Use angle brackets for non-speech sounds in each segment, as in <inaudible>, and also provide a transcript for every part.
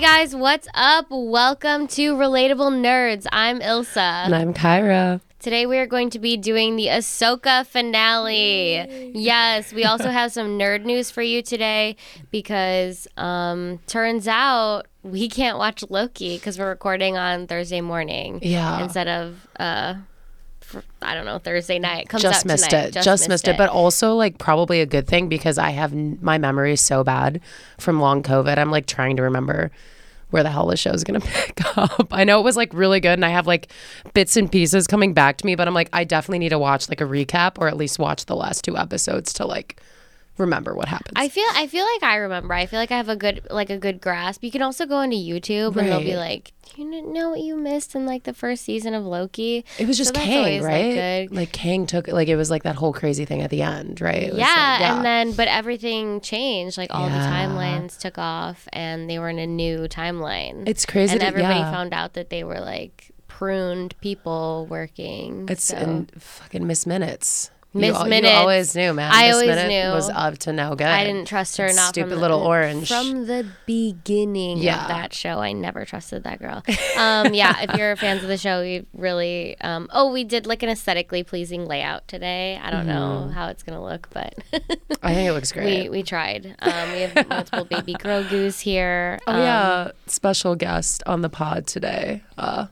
guys, what's up? Welcome to Relatable Nerds. I'm Ilsa. And I'm Kyra. Today we are going to be doing the Ahsoka finale. Yes, we also <laughs> have some nerd news for you today because um turns out we can't watch Loki because we're recording on Thursday morning. Yeah. Instead of uh I don't know, Thursday night. It comes Just out missed tonight. it. Just, missed it. But also, like, probably a good thing because I have n- my memory is so bad from long COVID. I'm like trying to remember where the hell the show's gonna <laughs> pick up. I know it was like really good, and I have like bits and pieces coming back to me, but I'm like, I definitely need to watch like a recap or at least watch the last two episodes to like remember what happens. I feel I feel like I remember. I feel like I have a good like a good grasp. You can also go into YouTube and they'll be like, "Do you know what you missed in like the first season of Loki?" it was just that's Kang, like, right? good. Like, Kang took like it was like that whole crazy thing at the end, right? It was, yeah, like, and then but everything changed. Like all the timelines took off, and they were in a new timeline. it's crazy. and to- everybody yeah. found out that they were like pruned people working. It's so. in fucking Miss Minutes. Miss you, Minutes. You always knew, man. I Miss always Minute knew. was up to no good. I didn't trust her. Not stupid from the, little orange. from the beginning Yeah. of that show. I never trusted that girl. <laughs> Um, yeah, if you're fans of the show, we really. Um, oh, we did like an aesthetically pleasing layout today. I don't Mm-hmm. know how it's gonna look, but <laughs> I think it looks <laughs> great. we we tried. Um, we have multiple baby Grogu's here. oh um, yeah, special guest on the pod today. Uh,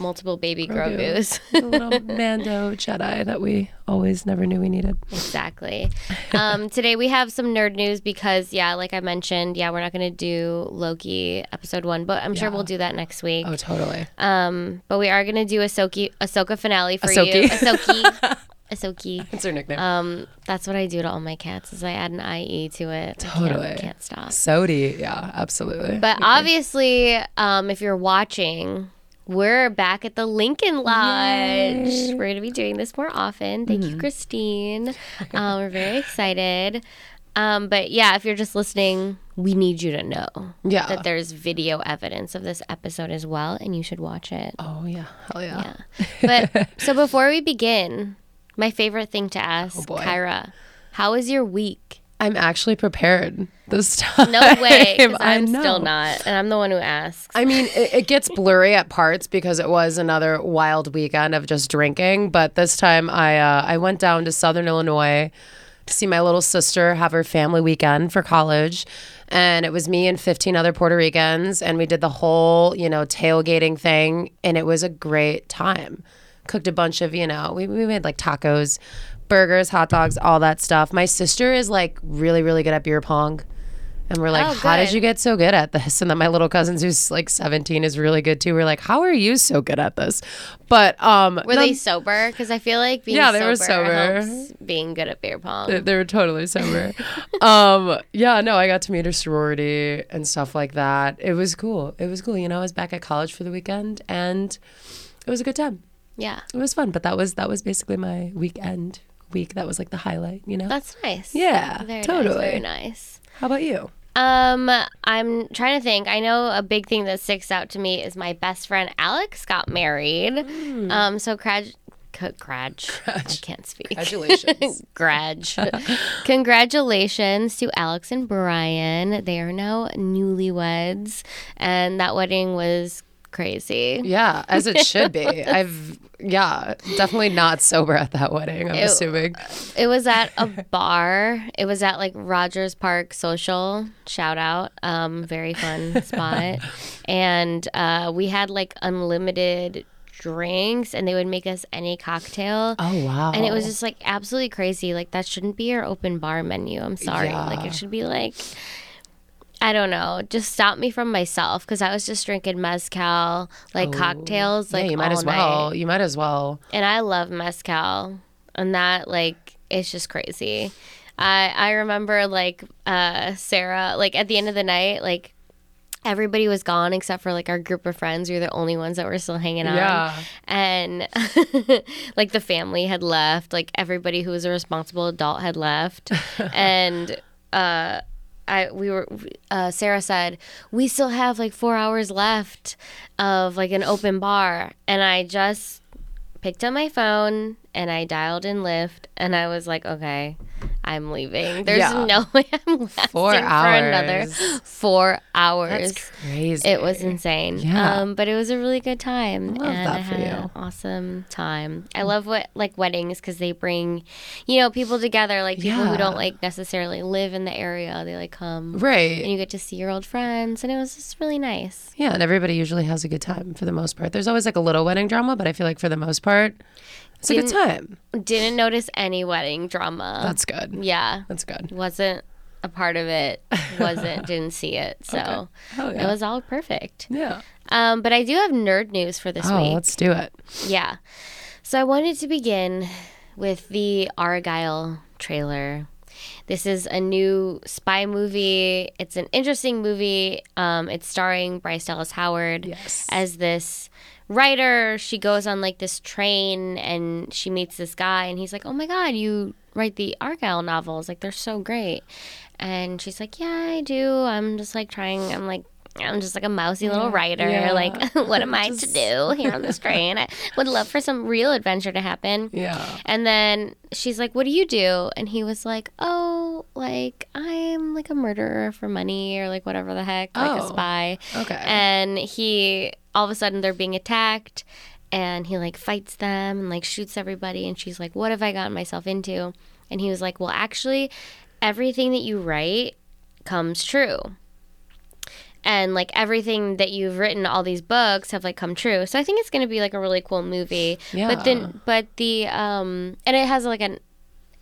multiple baby Grogu. Grogu's. the little <laughs> Mando Jedi that we always never knew we needed. Exactly. Um, today we have some nerd news because, yeah, like I mentioned, yeah, we're not going to do Loki episode one, but I'm sure we'll do that next week. Oh, totally. Um, but we are going to do a Ahsoka, Ahsoka finale for Ahsoki. you. Ahsoki. <laughs> Ahsoki. That's her nickname. Um, that's what I do to all my cats is I add an IE to it. I can't- Totally. Can't, stop. Sodi, yeah, absolutely. But obviously, um, if you're watching, we're back at the Lincoln Lodge. We're going to be doing this more often. Thank Mm-hmm. you, Christine. <laughs> Um, we're very excited. Um, but yeah, if you're just listening, we need you to know yeah. that there's video evidence of this episode as well, and you should watch it. oh yeah, hell yeah. Yeah. But <laughs> so before we begin, my favorite thing to ask, Oh. Kyra, how was your week? I'm actually prepared this time. <laughs> No way. I'm still not, and I'm the one who asks. I mean, it, it gets blurry at parts because it was another wild weekend of just drinking. But this time, I uh, I went down to Southern Illinois to see my little sister have her family weekend for college, and it was me and 15 other Puerto Ricans, and we did the whole you know tailgating thing, and it was a great time. Cooked a bunch of you know we we made like tacos. Burgers, hot dogs, all that stuff. My sister is like really, really good at beer pong. And we're like, Oh, how did you get so good at this? And then my little cousin, who's like 17, is really good too. We're like, how are you so good at this? But um, Were no, they sober? Because I feel like being Yeah, they were sober, sober. being good at beer pong. they, they were totally sober. <laughs> um, yeah, no, I got to meet her sorority and stuff like that. It was cool. It was cool. You know, I was back at college for the weekend, and it was a good time. yeah, It was fun. But that was that was basically my weekend week. That was like the highlight. You know. that's nice. Yeah, very totally. nice. Very nice. How about you? Um, I'm trying to think. I know a big thing that sticks out to me is my best friend Alex got married. Hmm. Um, so craj, c- craj, I can't speak. Congratulations. <laughs> <laughs> Congratulations to Alex and Brian. They are now newlyweds, and that wedding was crazy. Yeah, as it should be. <laughs> I've yeah, definitely not sober at that wedding. I'm Ew. assuming. It was at a bar. It was at like Rogers Park Social. Shout out. Um, very fun spot. <laughs> And uh, we had like unlimited drinks and they would make us any cocktail. Oh wow! And it was just like absolutely crazy. Like that shouldn't be your open bar menu. I'm sorry. Yeah. Like it should be like I don't know. Just stop me from myself because I was just drinking mezcal, like cocktails, like Oh, yeah, you might as well. night You might as well. and I love mezcal, and that like it's just crazy. I I remember like uh Sarah like at the end of the night like everybody was gone except for like our group of friends. We were the only ones that were still hanging out. Yeah. And <laughs> like the family had left, like everybody who was a responsible adult had left. <laughs> and uh I we were uh, Sarah said we still have like four hours left of like an open bar, and I just picked up my phone and I dialed in Lyft, and I was like, okay, I'm leaving. There's Yeah. no <laughs> way I'm lasting Four for another four hours. That's crazy. It was insane. Yeah. Um, but it was a really good time. I love and that I for you. awesome time. I love what like weddings because they bring, you know, people together, like people who don't like necessarily live in the area. They like come right. and you get to see your old friends and it was just really nice. Yeah, and everybody usually has a good time for the most part. There's always like a little wedding drama, but I feel like for the most part, it's a good time. Didn't notice any wedding drama. That's good. yeah. That's good. Wasn't a part of it. Wasn't <laughs> didn't see it. So Hell it was all perfect. Yeah. Um, but I do have nerd news for this Oh, week. let's do it. Yeah. So I wanted to begin with the Argyle trailer. This is a new spy movie. It's an interesting movie. Um, it's starring Bryce Dallas Howard Yes. as this writer. She goes on like this train and she meets this guy, and he's like, "Oh my god, you write the Argyle novels? Like they're so great." And she's like, "Yeah, I do. I'm just like trying. I'm like." I'm just like a mousy little writer. Yeah. Like, <laughs> what am <laughs> I to do here on this train? I would love for some real adventure to happen. Yeah. And then she's like, What do you do? And he was like, Oh, like, I'm like a murderer for money or like whatever the heck, like a Oh, spy. okay. And he, all of a sudden, they're being attacked and he like fights them and like shoots everybody. And she's like, What have I gotten myself into? And he was like, Well, actually, everything that you write comes true and like everything that you've written all these books have like come true so i think it's going to be like a really cool movie yeah. but then but the um and it has like an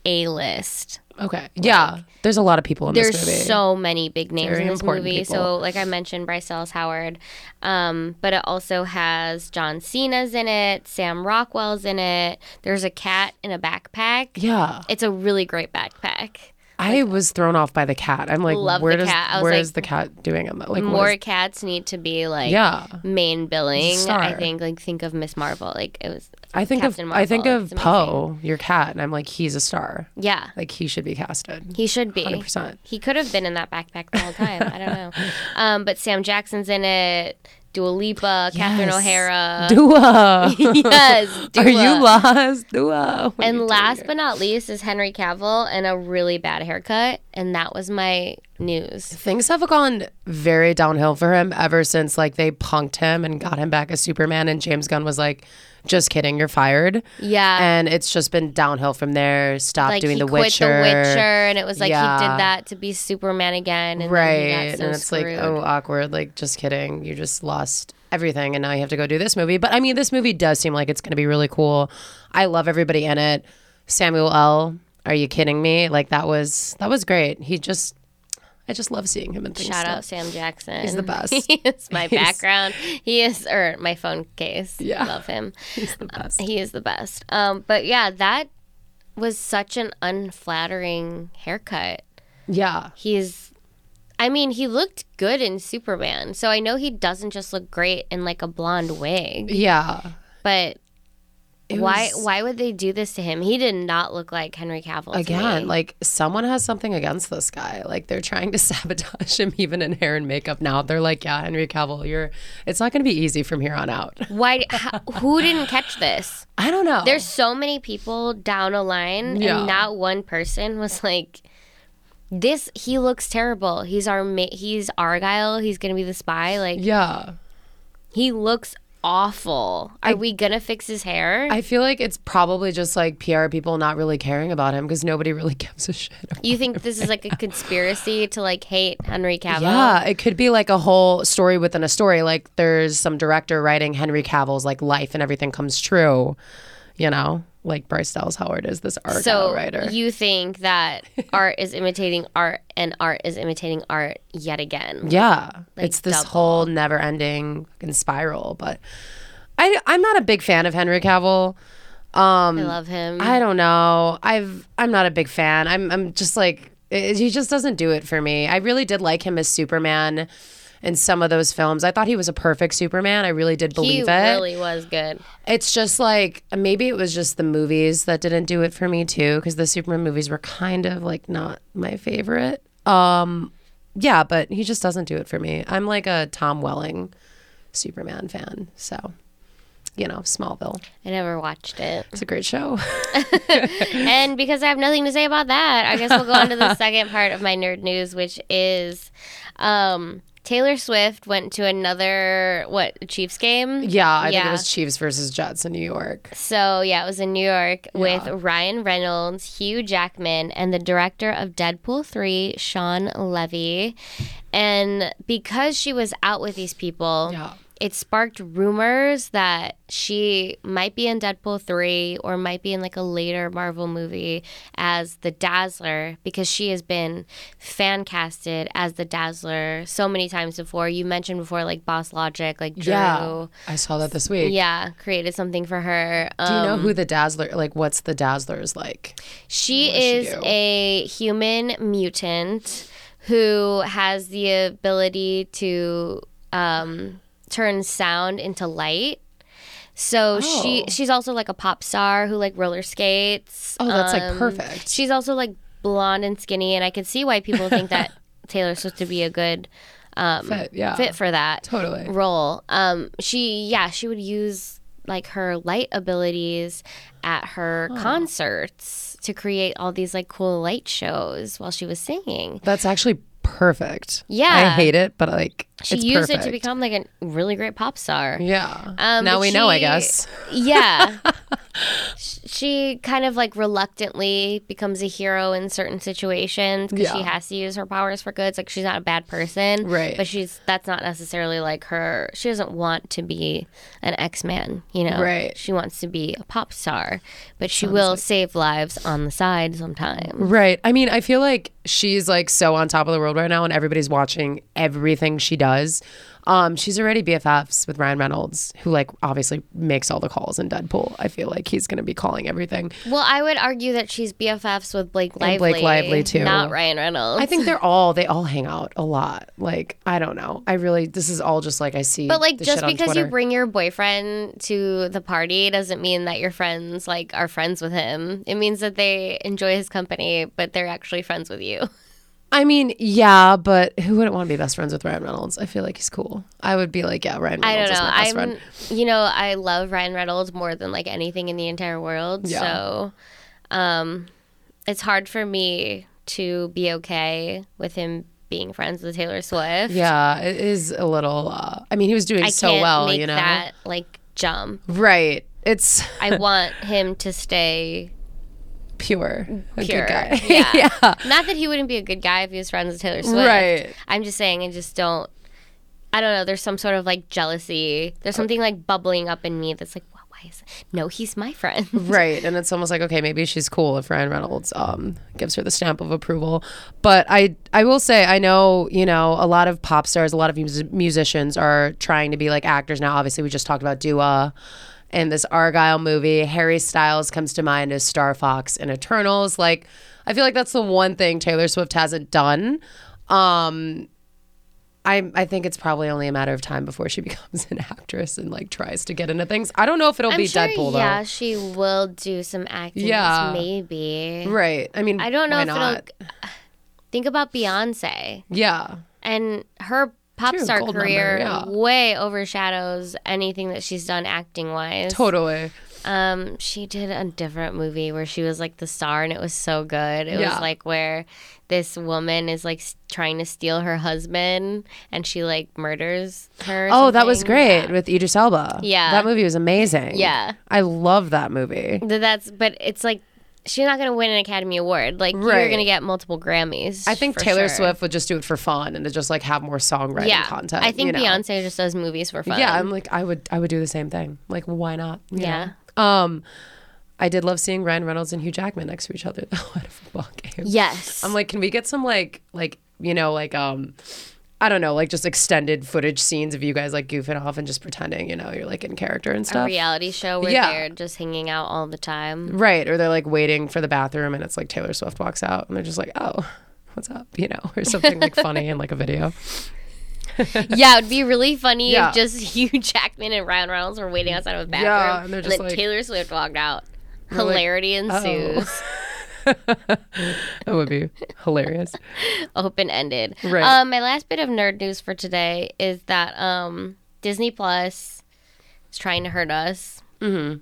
a list Okay. Yeah. There's a lot of people in there's this movie. There's so many big names Very in this movie people. so like i mentioned bryce dallas howard um but it also has john cena's in it sam rockwell's in it there's a cat in a backpack yeah. it's a really great backpack I was thrown off by the cat. I'm like, Love where the does cat. I was where like, is the cat doing in that? Like more is- cats need to be like Yeah. main billing. Star. I think like think of Miss Marvel. Like it was I think Captain of I think of Poe, your cat, and I'm like, he's a star. yeah. Like he should be casted. He should be. 100%. He could have been in that backpack the whole time. I don't know. <laughs> Um, but Sam Jackson's in it. Dua Lipa, Catherine Yes. O'Hara. Dua. <laughs> yes. Dua. <laughs> Are you lost? Dua. What And last but not least is Henry Cavill and a really bad haircut. And that was my news. things have gone very downhill for him ever since like they punked him and got him back as Superman and James Gunn was like, just kidding, you're fired. Yeah. And it's just been downhill from there. Stop like doing he The Witcher. The Witcher, and it was like he did that to be Superman again, and right. then he got so and it's screwed. like, oh, awkward. Like, just kidding. You just lost everything and now you have to go do this movie. But I mean, this movie does seem like it's going to be really cool. I love everybody in it. Samuel L. Are you kidding me? Like that was that was great. He just I just love seeing him and things. Shout still. out Sam Jackson. He's the best. <laughs> he is my <laughs> He's- background. He is, or my phone case. Yeah. love him. <laughs> He's the best. He is the best. Um, but yeah, that was such an unflattering haircut. Yeah. He's, I mean, he looked good in Superman, so I know he doesn't just look great in like a blonde wig. Yeah. But It why? was- Why would they do this to him? He did not look like Henry Cavill. to Again, like someone has something against this guy. Like they're trying to <laughs> sabotage him even in hair and makeup now. They're like, yeah, Henry Cavill, you're it's not going to be easy from here on out. <laughs> why? How, who didn't catch this? I don't know. There's so many people down a line, Yeah. and not one person was like, "This he looks terrible. He's our he's Argyle. He's gonna be the spy. Like yeah. he looks awful. Are we gonna fix his hair? I feel like it's probably just like PR people not really caring about him because nobody <laughs> really gives a shit. about you think this is like a conspiracy to like hate Henry Cavill? Yeah, it could be like a whole story within a story. Like there's some director writing Henry Cavill's like life and everything comes true, you know, like Bryce Dallas Howard is this Argyle So writer. you think that <laughs> art is imitating art, and art is imitating art yet again? yeah, it's this double. whole never-ending spiral. But I, I'm not a big fan of Henry Cavill. Um, I love him. I don't know. I've I'm not a big fan. I'm I'm just like it, he just doesn't do it for me. I really did like him as Superman in some of those films. I thought he was a perfect Superman. I really did he believe it. He really was good. It's just like maybe it was just the movies that didn't do it for me too because the Superman movies were kind of like not my favorite. Um yeah, but he just doesn't do it for me. I'm like a Tom Welling Superman fan. So you know, Smallville. I never watched it. It's a great show. <laughs> and because I have nothing to say about that, I guess we'll go on to the <laughs> second part of my nerd news, which is um, Taylor Swift went to another what Chiefs game. yeah, I think it was Chiefs versus Jets in New York. So yeah, it was in New York with Ryan Reynolds, Hugh Jackman, and the director of Deadpool three, Shawn Levy. And because she was out with these people, Yeah. It sparked rumors that she might be in Deadpool 3 or might be in like a later Marvel movie as the Dazzler because she has been fan casted as the Dazzler so many times before. You mentioned before like Boss Logic, like Drew. Yeah. I saw that this week. Yeah, created something for her. Do you know Um, who the Dazzler like what's the Dazzler's like? She What she is a human mutant who has the ability to um, turn sound into light. So she Oh. she's also like a pop star who like roller skates. Oh, that's like Um, perfect. She's also like blonde and skinny, and I can see why people think that <laughs> Taylor Swift to be a good um, Fit, yeah. fit for that Totally. role. Um, she yeah, she would use like her light abilities at her concerts to create all these like cool light shows while she was singing. That's actually perfect. Yeah. I hate it, but like She used it to become like a really great pop star. Yeah. Um, now we know, I guess. Yeah. <laughs> She kind of like reluctantly becomes a hero in certain situations because she has to use her powers for good. It's like she's not a bad person, Right. But she's that's not necessarily like her. She doesn't want to be an X Man, you know? Right. She wants to be a pop star, but she will save lives on the side sometimes. Right. I mean, I feel like she's like so on top of the world right now and everybody's watching everything she does. Um, she's already BFFs with Ryan Reynolds, who like obviously makes all the calls in Deadpool. I feel like he's gonna be calling everything. Well, I would argue that she's BFFs with Blake Lively, And Blake Lively, too. not Ryan Reynolds. I think they're all they all hang out a lot. Like, I don't know. I really this is all just like I see. But like just because you bring your boyfriend to the party doesn't mean that your friends like are friends with him. It means that they enjoy his company, but they're actually friends with you. <laughs> I mean, yeah, but who wouldn't want to be best friends with Ryan Reynolds? I feel like he's cool. I would be like, yeah, Ryan Reynolds I don't is know. my best I'm friend. you know, I love Ryan Reynolds more than like anything in the entire world. Yeah. So um it's hard for me to be okay with him being friends with Taylor Swift. Yeah, it is a little. Uh, I mean, he was doing I so well, you know. that like jump. Right. It's I <laughs> want him to stay pure, a pure. good guy. Yeah. <laughs> yeah. Not that he wouldn't be a good guy if he was friends with Taylor Swift. Right. I'm just saying, I just don't. I don't know. There's some sort of like jealousy. There's something like bubbling up in me that's like, "Wha- why is? No, he's my friend. <laughs> Right. And it's almost like, okay, maybe she's cool if Ryan Reynolds um, gives her the stamp of approval. But I I will say, I know, you know, a lot of pop stars, a lot of mus- musicians are trying to be like actors now. Obviously, we just talked about Dua in this Argyle movie. Harry Styles comes to mind as Star Fox in Eternals. Like, I feel like that's the one thing Taylor Swift hasn't done. Um, I, I think it's probably only a matter of time before she <laughs> becomes an actress and like tries to get into things. I don't know if it'll I'm be sure, Deadpool though. yeah, she will do some acting. Yeah. maybe. Right. I mean, I don't know if not? it'll. <sighs> Think about Beyonce Yeah. and her pop True, star career yeah. way overshadows anything that she's done acting wise. Totally. Um, she did a different movie where she was like the star, and it was so good. It Yeah. was like where this woman is like trying to steal her husband, and she like murders her. Oh, that was great Yeah. with Idris Elba. Yeah. That movie was amazing. Yeah. I love that movie. That's but it's like she's not gonna win an Academy Award. Like you're Right. gonna get multiple Grammys. I think for Taylor sure. Swift would just do it for fun and to just like have more songwriting Yeah, content. I think you know? Beyonce just does movies for fun. Yeah, I'm like I would I would do the same thing. Like why not? you Yeah. know? Um I did love seeing Ryan Reynolds and Hugh Jackman next to each other though <laughs> at a football game. Yes. I'm like, can we get some like like you know like um I don't know like just extended footage scenes of you guys like goofing off and just pretending you know you're like in character and stuff. a reality show where Yeah. they're just hanging out all the time. Right. Or they're like waiting for the bathroom and it's like Taylor Swift walks out and they're just like, oh, what's up? You know, or something like funny in like a video. <laughs> yeah, it would be really funny Yeah. if just <laughs> Hugh Jackman and Ryan Reynolds were waiting outside of a bathroom, Yeah, and they're then like- Taylor Swift walked out. like, Hilarity ensues. Oh. <laughs> <laughs> That would be hilarious. <laughs> Open ended. Right. Um, my last bit of nerd news for today is that um, Disney Plus is trying to hurt us. Mm-hmm.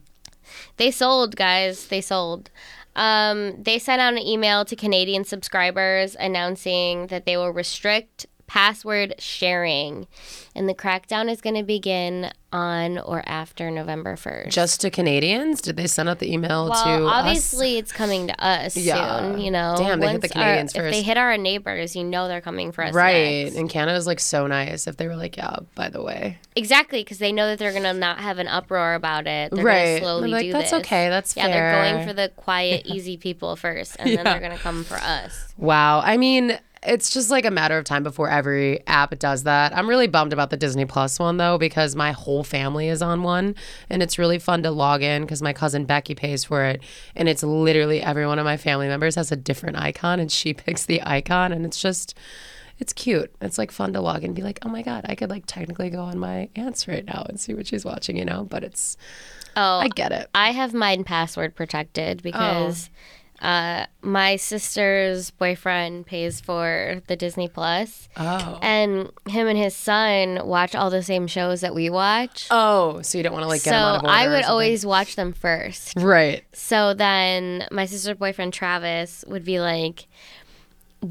They sold, guys. They sold. Um, they sent out an email to Canadian subscribers announcing that they will restrict password sharing. And the crackdown is going to begin on or after November 1st. Just to Canadians? Did they send out the email well, to us? obviously it's coming to us Yeah. soon, you know. Damn, they hit the Once our- Canadians If they hit our neighbors, you know they're coming for us Right. next. And Canada's like so nice if they were like, yeah, by the way. Exactly, because they know that they're gonna not have an uproar about it. They're Right. slowly like, do "That's this. okay, that's yeah. They're going for the quiet, <laughs> easy people first, and then they're gonna come for us. Wow. I mean, it's just like a matter of time before every app does that. I'm really bummed about the Disney Plus one though because my whole family is on one and it's really fun to log in because my cousin Becky pays for it and it's literally every one of my family members has a different icon and she <laughs> picks the icon and it's just it's cute. It's like fun to log in and be like, "Oh my god, I could like technically go on my aunts right now and see what she's watching," you know, but it's Oh, I get it. I have mine password protected because Oh. Uh, my sister's boyfriend pays for the Disney Plus, Oh. and him and his son watch all the same shows that we watch. Oh, so you don't want to like get so them out of order I would always watch them first. Right. So then my sister's boyfriend Travis would be like,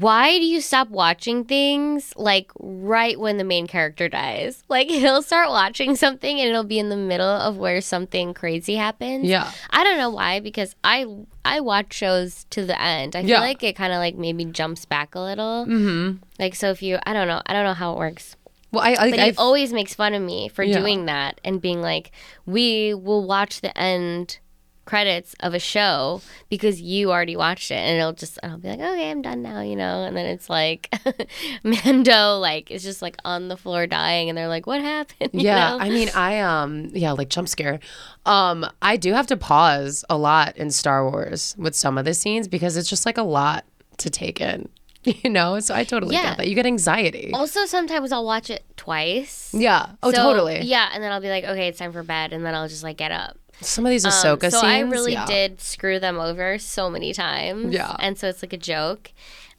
why do you stop watching things like right when the main character dies? <laughs> Like he'll start watching something and it'll be in the middle of where something crazy happens. Yeah. I don't know why because I I watch shows to the end. I feel like it kind of like maybe jumps back a little. Mm-hmm. Like so if you I don't know I don't know how it works. Well, I I, But he always makes fun of me for Yeah. doing that and being like, we will watch the end credits of a show because you already watched it. And it'll just, I'll be like, okay, I'm done now, you know? And then it's like, <laughs> Mando, like, is just like on the floor dying. And they're like, what happened? <laughs> You Yeah, know? I mean, I um, yeah, like jump scare. Um, I do have to pause a lot in Star Wars with some of the scenes because it's just like a lot to take in, <laughs> you know. So I totally Yeah. get that. You get anxiety. also, sometimes I'll watch it twice. Yeah. Oh, So, totally. Yeah, and then I'll be like, okay, it's time for bed, and then I'll just like get up. Some of these Um, Ahsoka so scenes. I really yeah. did screw them over so many times. Yeah. And so it's like a joke.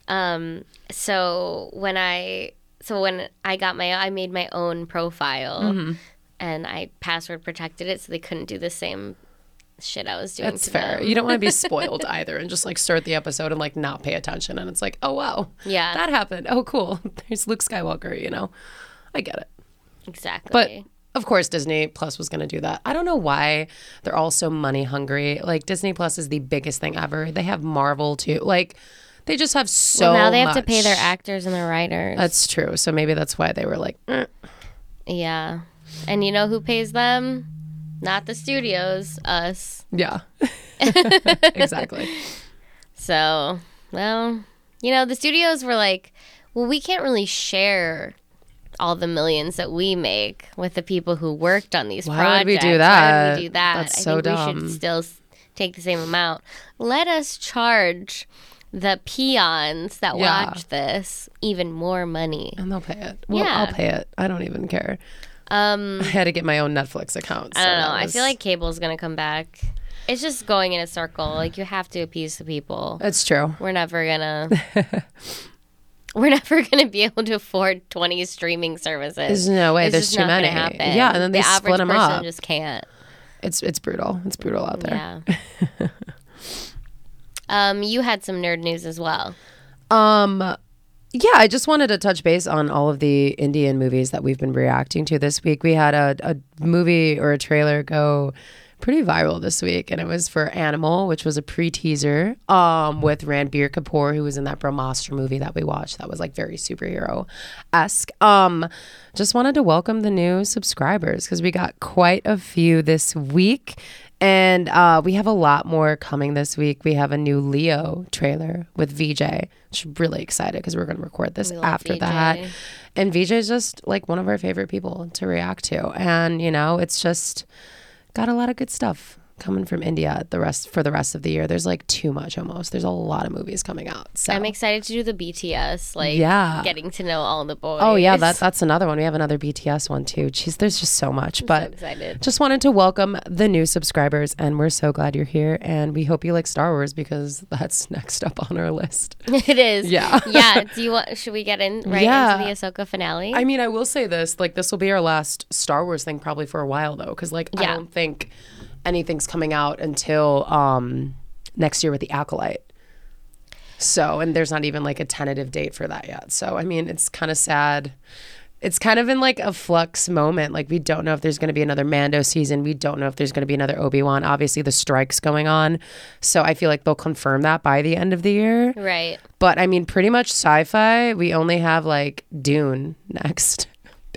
Um, so when I so when I got my I made my own profile Mm-hmm. and I password protected it so they couldn't do the same shit I was doing. That's fair. You don't want to be <laughs> spoiled either, and just like start the episode and like not pay attention, and it's like, oh wow, Yeah. that happened. Oh cool, <laughs> there's Luke Skywalker. You know, I get it. Exactly. But of course, Disney Plus was going to do that. I don't know why they're all so money hungry. Like Disney Plus is the biggest thing ever. They have Marvel too. Like they just have so. well, now they have to pay their actors and their writers. That's true. So maybe that's why they were like, "Eh." yeah. And you know who pays them? Not the studios, us. yeah, <laughs> exactly. <laughs> So, well, you know, the studios were like, well, we can't really share all the millions that we make with the people who worked on these Why projects. would we do Why would that? we do that? That's I so think dumb. we should still take the same amount. Let us charge the peons that Yeah. watch this even more money. And they'll pay it. Well, Yeah. I'll pay it. I don't even care. Um, <laughs> I had to get my own Netflix account. I don't know. that I feel like cable's gonna come back. It's just going in a circle. Like you have to appease the people. it's true. We're never gonna. <laughs> we're <laughs> never gonna be able to afford twenty streaming services. There's no way. It's There's too many. Yeah, and then they the split them up. just can't. It's it's brutal. It's brutal out there. Yeah. <laughs> um, you had some nerd news as well. Um, yeah, I just wanted to touch base on all of the Indian movies that we've been reacting to this week. We had a, a movie or a trailer go pretty viral this week, and it was for Animal, which was a pre teaser um, with Ranbir Kapoor, who was in that Brahmastra movie that we watched. That was like very superhero esque. Um, just wanted to welcome the new subscribers because we got quite a few this week. And uh, we have a lot more coming this week. We have a new Leo trailer with Vijay, which I'm really excited because we're going to record this after Vijay. that. And Vijay is just like one of our favorite people to react to. And, you know, it's just got a lot of good stuff coming from India the rest for the rest of the year. There's like too much almost. There's a lot of movies coming out. So I'm excited to do the BTS, like Yeah. getting to know all the boys. Oh yeah, that that's another one. We have another BTS one too. Jeez, there's just so much. But excited. just wanted to welcome the new subscribers, and we're so glad you're here. And we hope you like Star Wars because that's next up on our list. <laughs> it is. Yeah. <laughs> yeah. Do you want? Should we get in right Yeah. into the Ahsoka finale? I mean, I will say this: like, this will be our last Star Wars thing probably for a while, though, because like I don't think anything's coming out until um next year with the Acolyte. So, and there's not even like a tentative date for that yet. So, I mean, it's kind of sad. It's kind of in like a flux moment. Like, we don't know if there's going to be another Mando season. We don't know if there's going to be another Obi Wan. Obviously, the strike's going on. So, I feel like they'll confirm that by the end of the year. right. But I mean, pretty much sci fi, we only have like Dune next,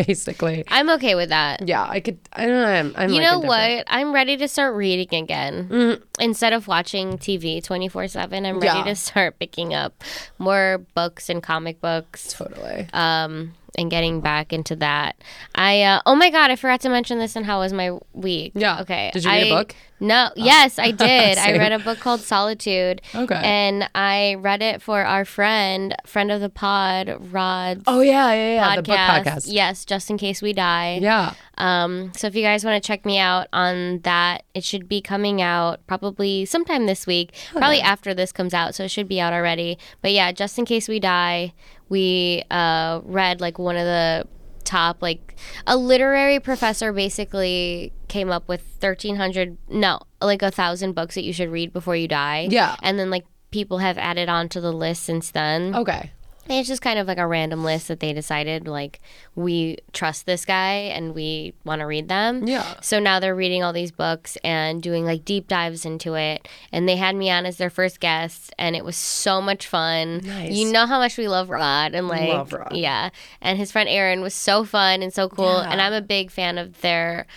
<laughs> basically. I'm okay with that. Yeah, I could, I don't know. I'm, I'm You like know what? I'm ready to start reading again. Instead of watching TV 24 7, I'm ready Yeah. to start picking up more books and comic books Totally. um, and getting back into that. I, uh, oh my God, I forgot to mention this and how was my week. Yeah. Okay. Did you read a book? Oh. No, yes, I <laughs> did. I read a book called Solitude. Okay. And I read it for our friend, friend of the pod, Rod. oh, yeah, yeah, yeah. podcast. The book podcast. Yes, just in case we die. Yeah. Um, so if you guys want to check me out on that, it should be coming out probably sometime this week, probably after this comes out. So it should be out already. But yeah, just in case we die, we uh, read like one of the top like a literary professor basically came up with 1300 no like a thousand books that you should read before you die Yeah. and then like people have added on to the list since then Okay. And it's just kind of like a random list that they decided like we trust this guy and we want to read them. Yeah. So now they're reading all these books and doing like deep dives into it. And they had me on as their first guest and it was so much fun. Nice. You know how much we love Rod and like Love Rod. yeah. And his friend Aaron was so fun and so cool. Yeah. And I'm a big fan of their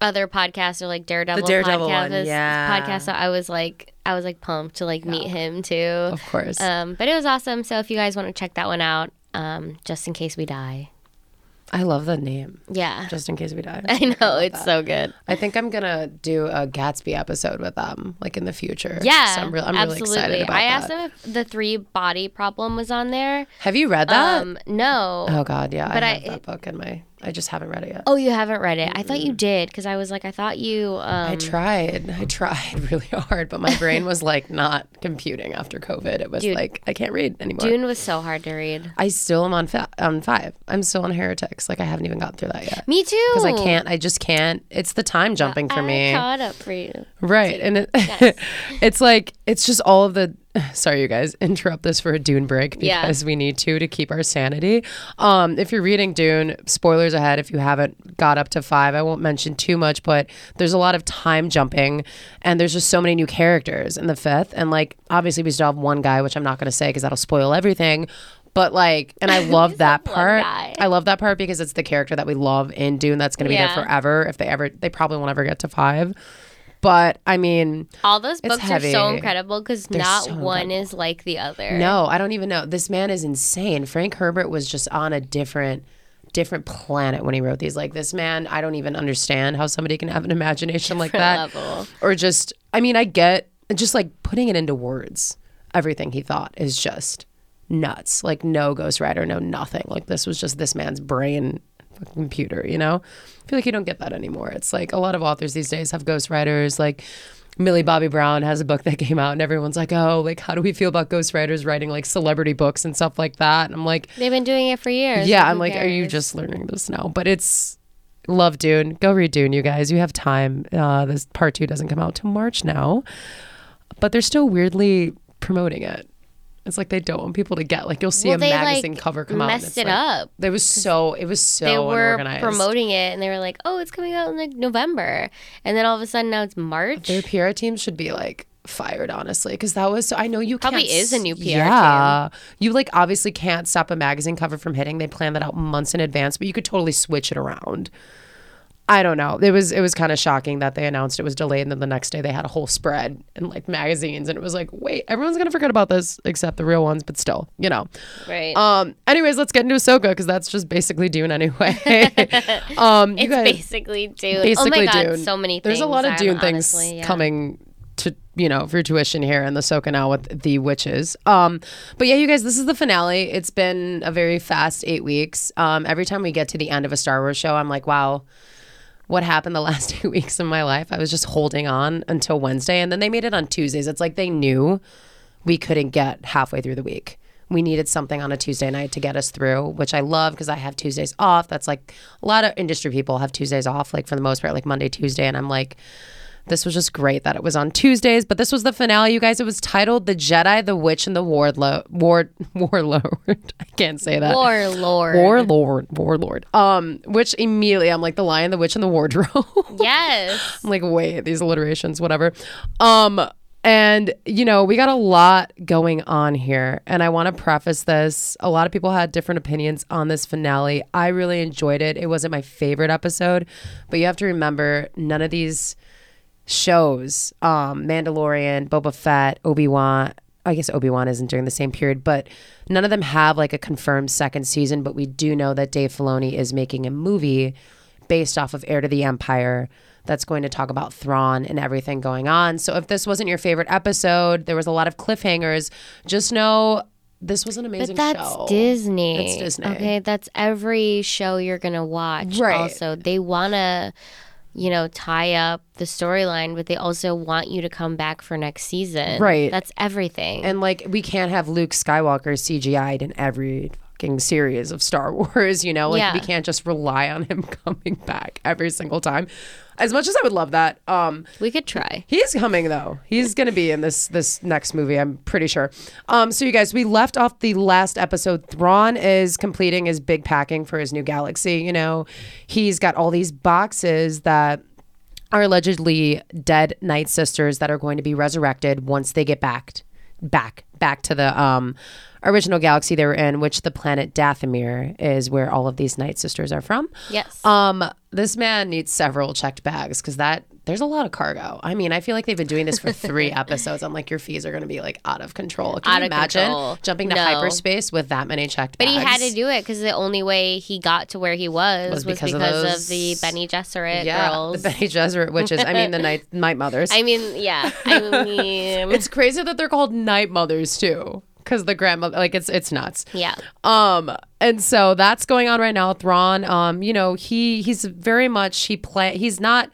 other podcasts or like Daredevil, Daredevil podcast, one, yeah. podcast. So I was like I was like pumped to like meet him too. Of course. Um, but it was awesome. So if you guys want to check that one out, um, just in case we die. I love the name. Yeah. Just in case we die. <laughs> I know. It's so good. I think I'm gonna do a Gatsby episode with them, like in the future. Yeah. so I'm, real, I'm really excited about I that. asked them if the three body problem was on there. Have you read that? Um, no. oh God, yeah. but I I- that book in my. I just haven't read it yet. Oh, you haven't read it. I thought you did because I was like, I thought you. Um, I tried. I tried <laughs> really hard, but my brain <laughs> was like not computing after COVID. It was Dude. like I can't read anymore. Dune was so hard to read. I still am on fa- on five. I'm still on Heretics. Like I haven't even gotten through that yet Me too. because I can't. I just can't. It's the time jumping for I me, caught up for you. right? And it, <laughs> it's like it's just all of the. <laughs> Sorry, you guys. Interrupt this for a Dune break Yeah. because we need to to keep our sanity. Um, if you're reading Dune, spoilers ahead. If you haven't got up to five, I won't mention too much, but there's a lot of time jumping, and there's just so many new characters in the fifth. And like, obviously, we still have one guy, which I'm not going to say because that'll spoil everything. But like, and I <laughs> love that part. I love that part because it's the character that we love in Dune that's going to be Yeah. there forever. If they ever, they probably won't ever get to five. But I mean, All those books are heavy. so incredible because not so one is like the other. no, I don't even know. This man is insane. Frank Herbert was just on a different different planet when he wrote these. Like this man, I don't even understand how somebody can have an imagination like that. level. Or just I mean, I get just like putting it into words. Everything he thought is just nuts. Like no ghostwriter, no nothing. Like this was just this man's brain computer, you know? I feel like you don't get that anymore. It's like a lot of authors these days have ghostwriters like Millie Bobby Brown has a book that <laughs> came out and everyone's like, "Oh, like how do we feel about ghostwriters writing like celebrity books and stuff like that?" And I'm like, They've been doing it for years. "Yeah, I'm like, are you just learning this now?" But it's love Dune. Go read Dune, you guys. You have time. Uh, this part 2 doesn't come out till March now. But they're still weirdly promoting it. It's like they don't want people to get like you'll see Well, a magazine like, cover come out. and messed it like- up. It was so it was so they were promoting it and they were like, "Oh, it's coming out in like November," and then all of a sudden now it's March. Their PR team should be like fired, honestly, because that was so. I know you Probably is a new PR Yeah, you like obviously can't stop a magazine cover from hitting. They plan that out months in advance, but you could totally switch it around. I don't know. It was it was kind of shocking that they announced it was delayed, and then the next day they had a whole spread in like magazines, and it was like, wait, everyone's gonna forget about this except the real ones, but still, you know. Right. Um. Anyways, let's get into Ahsoka because that's just basically Dune anyway. <laughs> <laughs> um. It's guys basically Dune. basically oh my god, Dune. so many. There's a lot of Dune things honestly, yeah. coming to you know fruition here in the Soka now with the witches. Um, but yeah, you guys, this is the finale. It's been a very fast eight weeks. Um, every time we get to the end of a Star Wars show, I'm like, wow. What happened the <laughs> last eight weeks of my life? I was just holding on until Wednesday, and then they made it on Tuesdays. It's like they knew we couldn't get halfway through the week. We needed something on a Tuesday night to get us through, which I love because I have Tuesdays off. That's like a lot of industry people have Tuesdays off, like for the most part, like Monday, Tuesday. And I'm like, this was just great that it was on Tuesdays. But this was the finale, you guys. It was titled The Jedi, the Witch, and the Wardlo- Ward Warlord. <laughs> I can't say that. Warlord. Warlord. Warlord. Um, which immediately I'm like the lion, the witch, and the wardrobe. <laughs> Yes. I'm like, wait, these alliterations, whatever. Um, and you know, we got a lot going on here, and I want to preface this. A lot of people had different opinions on this finale. I really enjoyed it. It wasn't my favorite episode, but you have to remember, none of these shows, um, Mandalorian, Boba Fett, Obi Wan. I guess Obi Wan isn't during the same period, but none of them have like a confirmed second season. But we do know that Dave Filoni is making a movie based off of Heir to the Empire that's going to talk about Thrawn and everything going on. So if this wasn't your favorite episode, there was a lot of cliffhangers. Just know this was an amazing But that's show. Disney. It's Disney. Okay, that's every show you're gonna watch. Right. Also, they wanna, you know, tie up the storyline, but they also want you to come back for next season. Right. That's everything. And like we can't have Luke Skywalker CGI'd in every fucking series of Star <laughs> Wars, you know? Like Yeah. we can't just rely on him <laughs> coming back every single time. As much as I would love that, um we could try. He's coming though. He's going to be in this this next movie. I'm pretty sure. Um, so you guys, we left off the last episode. Thrawn is completing his big packing for his new galaxy. You know, he's got all these boxes that are allegedly dead night sisters that are going to be resurrected once they get back back back to the um original galaxy they were in which the planet Dathomir is where all of these night sisters are from Yes. um, this man needs several checked bags because that there's a lot of cargo. I mean, I feel like they've been doing this for three <laughs> episodes. I'm like, your fees are going to be like out of control. Can Out you of imagine control. jumping to No. hyperspace with that many checked but bags? But he had to do it because the only way he got to where he was Was was, because because, of of, the Bene Gesserit yeah, girls. the Bene Gesserit witches. I mean, the night <laughs> night mothers. I mean, yeah. I mean, <laughs> it's crazy that they're called night mothers too, because the grandmother, like, it's it's nuts. yeah. Um, and so that's going on right now. Thrawn, um, you know, he he's very much he play. He's not.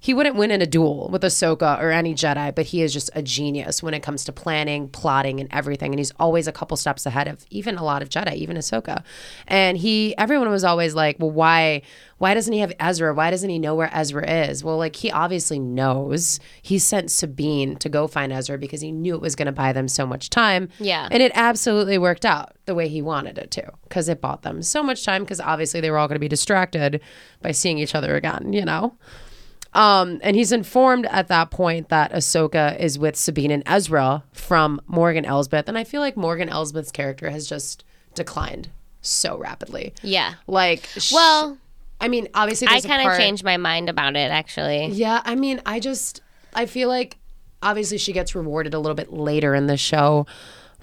He wouldn't win in a duel with Ahsoka or any Jedi, but he is just a genius when it comes to planning, plotting, and everything. And he's always a couple steps ahead of even a lot of Jedi, even Ahsoka. And he, everyone was always like, "Well, why, why doesn't he have Ezra? Why doesn't he know where Ezra is?" Well, like he obviously knows. He sent Sabine to go find Ezra because he knew it was going to buy them so much time. Yeah. And it absolutely worked out the way he wanted it to because it bought them so much time because obviously they were all going to be distracted by seeing each other again, you know? Um, and he's informed at that point that Ahsoka is with Sabine and Ezra from Morgan Elsbeth. And I feel like Morgan Elsbeth's character has just declined so rapidly. Yeah. Like, sh- Well, I mean, obviously, I kind of part- changed my mind about it actually. yeah, I mean, I just I feel like obviously she gets rewarded a little bit later in the show,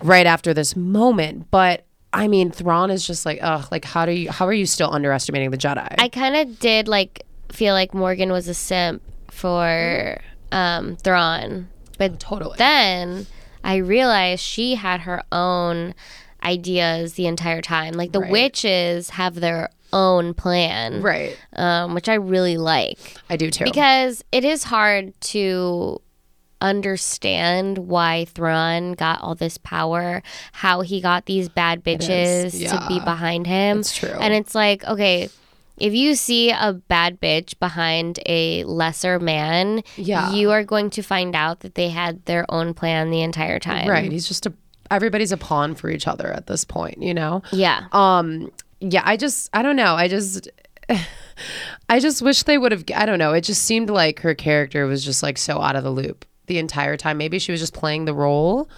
right after this moment. But I mean, Thrawn is just like, ugh, like how do you how are you still underestimating the Jedi? I kind of did like feel like Morgan was a simp for um, Thrawn, but totally. then I realized she had her own ideas the entire time. Like the Right. witches have their own plan, right. um, which I really like I do too. because it is hard to understand why Thrawn got all this power, how he got these bad bitches to be behind him. It's true. And it's like, okay, if you see a bad bitch behind a lesser man, Yeah. you are going to find out that they had their own plan the entire time. right. He's just a everybody's a pawn for each other at this point, you know? Yeah. Um yeah, I just I don't know. I just <laughs> I just wish they would have I don't know. It just seemed like her character was just like so out of the loop the entire time. Maybe she was just playing the role.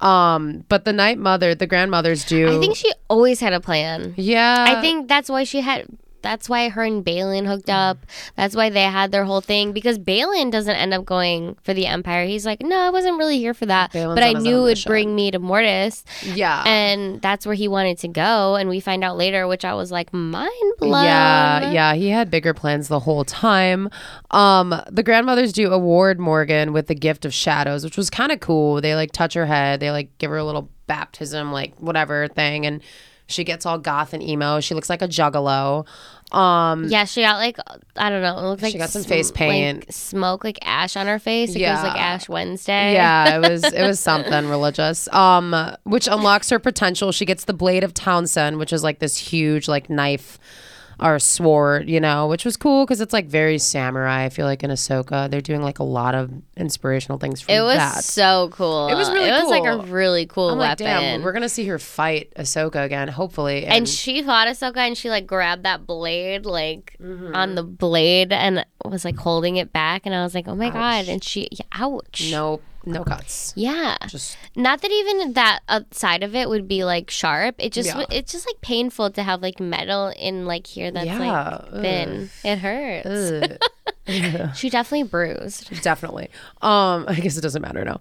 Um, but the night mother, the grandmothers do I think she always had a plan. Yeah. I think that's why she had that's why her and Baylan hooked up. That's why they had their whole thing because Baylan doesn't end up going for the Empire. He's like, no, I wasn't really here for that, Baylan's but I knew it would mission." bring me to Mortis, Yeah. and that's where he wanted to go. And we find out later, which I was like, mind blown. Yeah, yeah, he had bigger plans the whole time. Um, the grandmothers do award Morgan with the gift of shadows, which was kind of cool. They like touch her head, they like give her a little baptism, like whatever thing, and she gets all goth and emo. She looks like a juggalo. Um, Yeah, she got like I don't know. It looked like She got some sm- face like, paint. smoke, like ash on her face. Like it was like Ash Wednesday. yeah, it was it was <laughs> something religious. Um, which unlocks her potential. She gets the blade of Talzin, which is like this huge like knife or sword, you know, which was cool because it's like very samurai. I feel like in Ahsoka, they're doing like a lot of inspirational things from It was that. so cool. It was really cool. It was like a really cool I'm like, weapon. damn, we're gonna see her fight Ahsoka again, hopefully. and she fought Ahsoka and she like grabbed that blade like Mm-hmm. on the blade and was like holding it back and I was like, oh my god! And she, yeah, ouch. no, no cuts. Yeah. Just Not that even that uh, side of it would be like sharp. It just Yeah. it's just like painful to have like metal in like here that's Yeah, like thin. It hurts. ugh. <laughs> She definitely bruised. Definitely. Um, <laughs> I guess it doesn't matter now.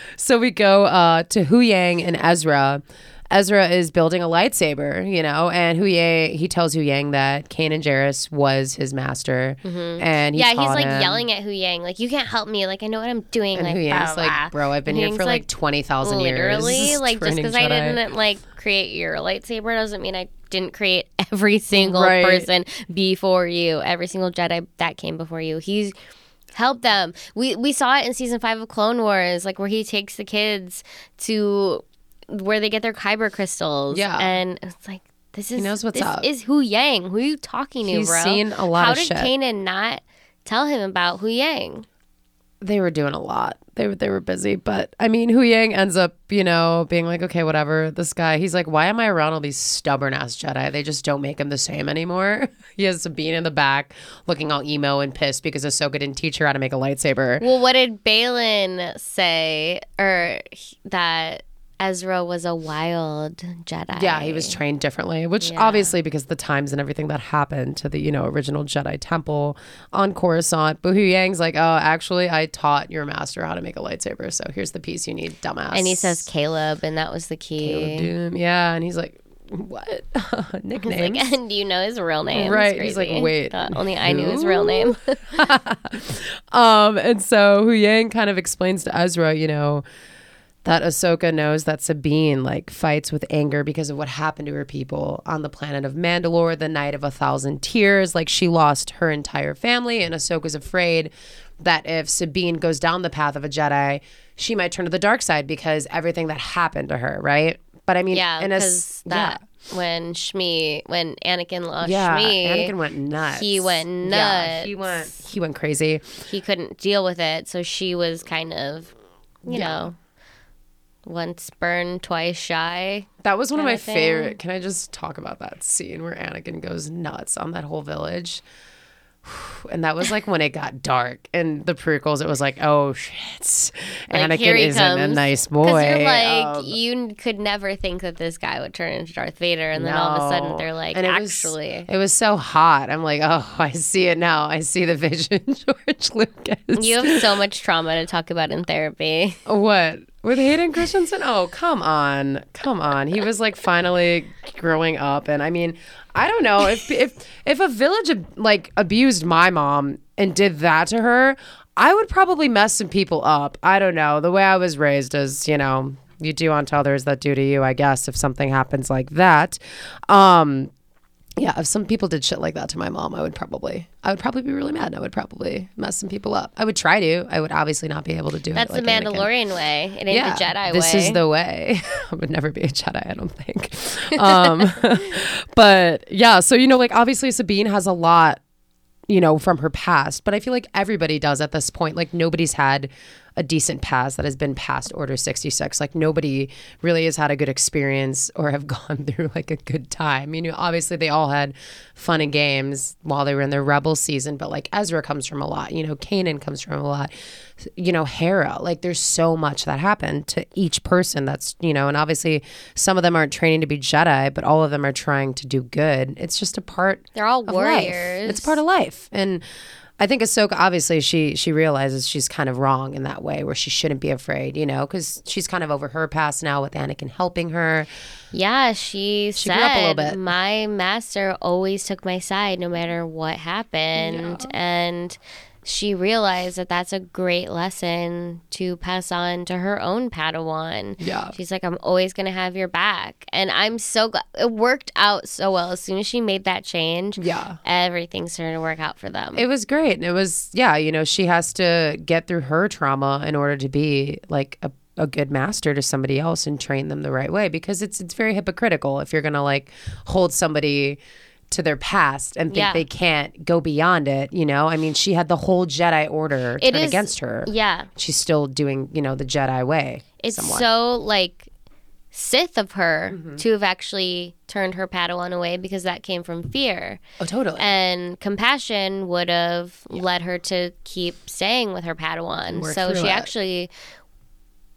<laughs> so we go uh, to Hu Yang and Ezra. Ezra is building a lightsaber, you know, and Hu he tells Hu Yang that Kanan Jarrus was his master, mm-hmm. and he yeah, he's like him. yelling at Hu Yang, like you can't help me, like I know what I'm doing. And like Hu Yang's blah, like, bro, I've been here for like twenty thousand years. literally, like just because I didn't like create your lightsaber doesn't mean I didn't create <laughs> every single Right. person before you, every single Jedi that came before you. He's helped them. We we saw it in season five of Clone Wars, like where he takes the kids to where they get their kyber crystals. Yeah. and it's like. This is knows what's this up. is Hu Yang. Who are you talking to, He's bro? seen a lot How did shit. Kanan not tell him about Hu Yang? they were doing a lot. They were they were busy, but I mean, Hu Yang ends up, you know, being like, okay, whatever. This guy, he's like, why am I around all these stubborn ass Jedi? They just don't make him the same anymore. <laughs> he has Sabine in the back, looking all emo and pissed because Ahsoka didn't teach her how to make a lightsaber. Well, what did Baylan say, or he- that Ezra was a wild Jedi? Yeah, he was trained differently, which Yeah. obviously because the times and everything that happened to the, you know, original Jedi temple on Coruscant. But Hu Yang's like, oh, actually, I taught your master how to make a lightsaber. So here's the piece you need, dumbass. and he says Caleb, and that was the key. Dume. Yeah, and he's like, what <laughs> He's nicknames? like, <laughs> and you know his real name? Right, he's like, wait, Thought only I knew his real name. <laughs> um, and so Hu Yang kind of explains to Ezra, you know, that Ahsoka knows that Sabine like fights with anger because of what happened to her people on the planet of Mandalore, the night of a thousand tears. Like she lost her entire family, and Ahsoka's afraid that if Sabine goes down the path of a Jedi, she might turn to the dark side because everything that happened to her, right? But I mean, yeah, in a because that when Shmi, when Anakin lost yeah, Shmi, Anakin went nuts. he went Yeah, he went he went crazy. he couldn't deal with it, so she was kind of, you Yeah. know, once burned, twice shy. That was one of my favorite. Can I just talk about that scene where Anakin goes nuts on that whole village? <sighs> And that was like when it got dark. And the prequels, it was like, oh shit, Like, Anakin isn't a nice boy. You're like, Um, you could never think that this guy would turn into Darth Vader, and then all of a sudden they're like, And it was- actually, it was so hot. I'm like, oh, <laughs> I see it now. I see the vision, <laughs> George Lucas. you have so much trauma to talk about in therapy. What? With Hayden Christensen? Oh, come on. Come on. He was like finally growing up and I mean, I don't know if if if a village like abused my mom and did that to her, I would probably mess some people up. I don't know. The way I was raised is, you know, you do unto others that do to you, I guess, if something happens like that. Um yeah, if some people did shit like that to my mom, I would probably, I would probably be really mad. and I would probably mess some people up. I would try to. I would obviously not be able to do it. That's it. the like Anakin Mandalorian way. It ain't the Jedi this way. This is the way. <laughs> I would never be a Jedi, I don't think. Um, <laughs> but yeah, so you know, like obviously Sabine has a lot, you know, from her past, but I feel like everybody does at this point. Like nobody's had a decent pass that has been past Order 66. Like nobody really has had a good experience <laughs> or have gone through like a good time. You know, obviously they all had fun and games while they were in their rebel season, but like Ezra comes from a lot, you know, Kanan comes from a lot, you know, Hera. Like there's so much that happened to each person that's, you know, and obviously some of them aren't training to be Jedi, but all of them are trying to do good. It's just a part They're all of life. warriors. It's part of life. And I think Ahsoka obviously she she realizes she's kind of wrong in that way where she shouldn't be afraid, you know, because she's kind of over her past now with Anakin helping her. Yeah, she, She said grew up a little bit. my master always took my side no matter what happened, and she realized that that's a great lesson to pass on to her own Padawan. Yeah. she's like, I'm always gonna have your back, and I'm so glad it worked out so well. As soon as she made that change, Yeah. everything started to work out for them. It was great. And it was yeah, you know, she has to get through her trauma in order to be like a a good master to somebody else and train them the right way because it's it's very hypocritical if you're gonna like hold somebody to their past and think Yeah. they can't go beyond it, you know? I mean, she had the whole Jedi order It is- against her. yeah, She's still doing, you know, the Jedi way. it's somewhat. so like Sith of her Mm-hmm. to have actually turned her Padawan away because that came from fear. Oh, totally. and compassion would have led her to keep staying with her Padawan. Work so she it. actually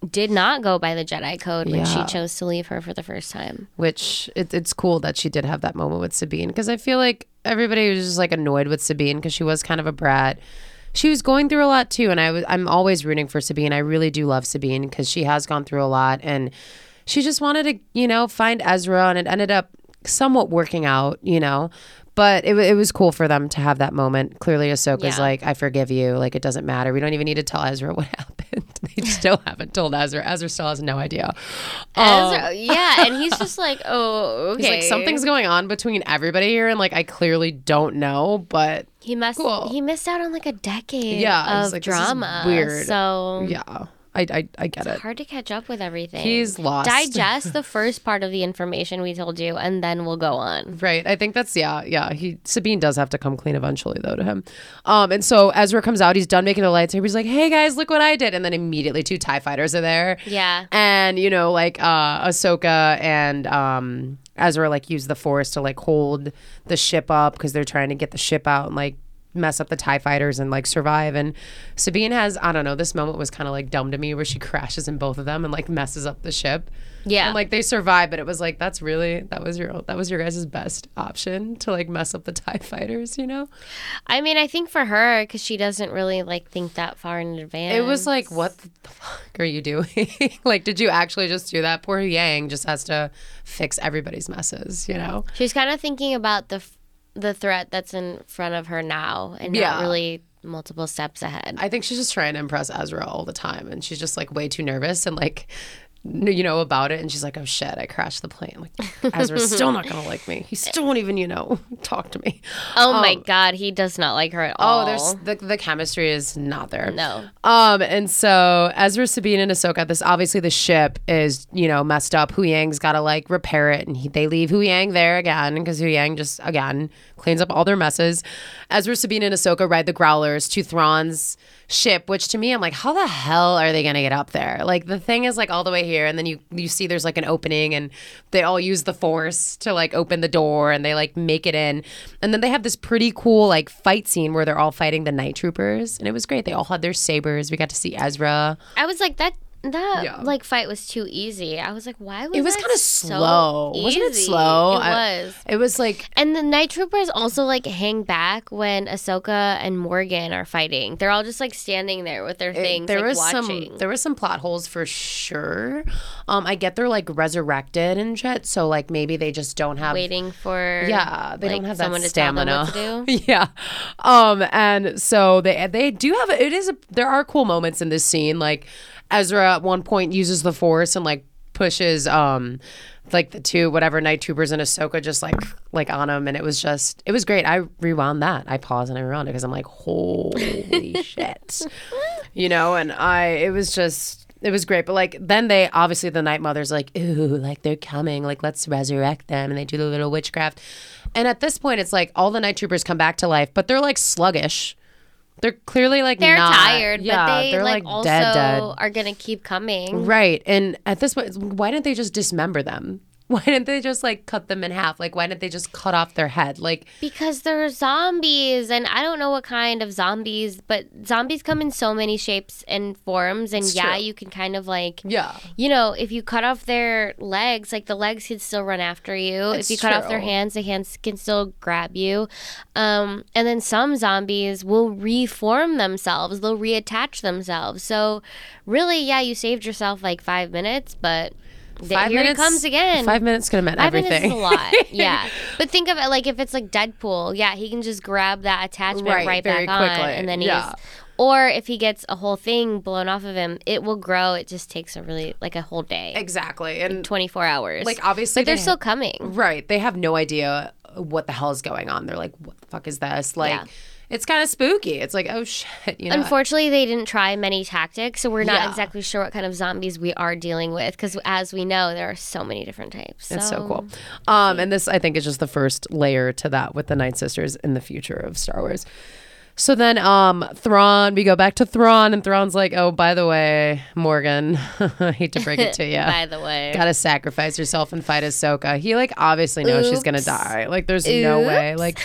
did not go by the Jedi code when she chose to leave her for the first time. which it, it's cool that she did have that moment with Sabine because I feel like everybody was just like annoyed with Sabine because she was kind of a brat. She was going through a lot too, and I was I'm always rooting for Sabine. I really do love Sabine because she has gone through a lot, and she just wanted to you know find Ezra, and it ended up somewhat working out, you know. But it, it was cool for them to have that moment. Clearly, Ahsoka's Yeah. like, I forgive you. Like, it doesn't matter. We don't even need to tell Ezra what <laughs> happened. <laughs> They still haven't told Ezra. Ezra still has no idea. Um, Ezra, yeah, and he's just like, <laughs> oh, okay. He's like, something's going on between everybody here, and like, I clearly don't know, but he missed. cool. He missed out on like a decade Yeah, of like, drama. weird. So yeah, I, I, I get it. hard to catch up with everything. He's lost. Digest <laughs> the first part of the information we told you, and then we'll go on. Right. I think that's yeah, yeah. He Sabine does have to come clean eventually though to him. Um and so Ezra comes out, he's done making the lightsaber. He's like, Hey guys, look what I did. And then immediately two TIE fighters are there. Yeah. And, you know, like uh Ahsoka and um Ezra like use the force to like hold the ship up because they're trying to get the ship out and like mess up the TIE fighters and like survive. And Sabine has, I don't know, this moment was kind of like dumb to me where she crashes in both of them and like messes up the ship. Yeah. And like they survive, but it was like that's really that was your that was your guys' best option to like mess up the TIE fighters, you know? I mean, I think for her, because she doesn't really like think that far in advance. It was like, what the <laughs> fuck are you doing? <laughs> like, did you actually just do that? Poor Yang just has to fix everybody's messes, you know? She's kind of thinking about the f- the threat that's in front of her now, and Yeah. not really multiple steps ahead. I think she's just trying to impress Ezra all the time, and she's just like way too nervous and like, you know, about it. And she's like, "Oh shit, I crashed the plane." Like, <laughs> Ezra's still not gonna like me. He still won't even, you know, <laughs> talk to me. oh my god, he does not like her at all. Oh, there's the the chemistry is not there. no. Um, and so Ezra, Sabine, and Ahsoka. This obviously the ship is you know messed up. Hu Yang's got to like repair it, and he, they leave Hu Yang there again because Hu Yang just again cleans up all their messes. Ezra, Sabine, and Ahsoka ride the Growlers to Thrawn's ship, which to me I'm like, how the hell are they gonna get up there? Like the thing is like all the way here, and then you you see there's like an opening, and they all use the Force to like open the door, and they like make it in, and then they have this pretty cool like fight scene where they're all fighting the Night Troopers, and it was great. They all had their sabers. We got to see Ezra. I was like that. That Yeah. like fight was too easy. I was like, why was It was kind of so slow, wasn't it? Slow. It I- was. It was like And the night troopers also like hang back when Ahsoka and Morgan are fighting. They're all just like standing there with their things, there like was watching. some there was some plot holes for sure. Um, I get they're like resurrected and shit, so like maybe they just don't have waiting for Yeah, they like, don't have someone that to tell them stamina. what to do. <laughs> yeah, um, and so they they do have it is a, there are cool moments in this scene. Like Ezra at one point uses the Force and like pushes um like the two whatever night troopers and Ahsoka just like like on him, and it was just it was great. I rewound that. I paused and I rewound it because I'm like, holy <laughs> shit, you know. And I it was just it was great. But like then they obviously the Night Mother's like, ooh, like they're coming, like let's resurrect them, and they do the little witchcraft. And at this point, it's like all the Night Troopers come back to life, but they're like sluggish. They're clearly like They're not- tired, Yeah, but they they're like, like, also dead, dead. are gonna keep coming. Right. And at this point, why didn't they just dismember them? Why didn't they just like cut them in half? Like, why didn't they just cut off their head? Like, Because they're zombies, and I don't know what kind of zombies, but zombies come in so many shapes and forms, and yeah, true. you can kind of like, yeah. you know, if you cut off their legs, like the legs can still run after you. It's if you cut off their hands, the hands can still grab you. Um, and then some zombies will reform themselves; they'll reattach themselves. So, really, yeah, you saved yourself like five minutes, but Five here minutes it comes again. Five minutes could have meant Five everything. minutes is a lot. <laughs> Yeah. But think of it like if it's like Deadpool, yeah, he can just grab that attachment Right, right, very back on quickly. and then Yeah. or if he gets a whole thing blown off of him, it will grow. It just takes a really like a whole day. exactly. And 24 hours. like, obviously, but they're they- still coming. Right. They have no idea what the hell is going on. They're like, what the fuck is this? Like, Yeah. It's kind of spooky. It's like, oh shit. You know? Unfortunately, they didn't try many tactics, so we're not Yeah. exactly sure what kind of zombies we are dealing with. Because as we know, there are so many different types. It's so cool. Um, and this, I think, is just the first layer to that with the Night Sisters in the future of Star Wars. So then, um, Thrawn, we go back to Thrawn, and Thrawn's like, "Oh, by the way, Morgan, <laughs> I hate to break it to you, <laughs> By the way, gotta sacrifice yourself and fight Ahsoka." He like obviously knows she's gonna die. Like, there's no way. Like,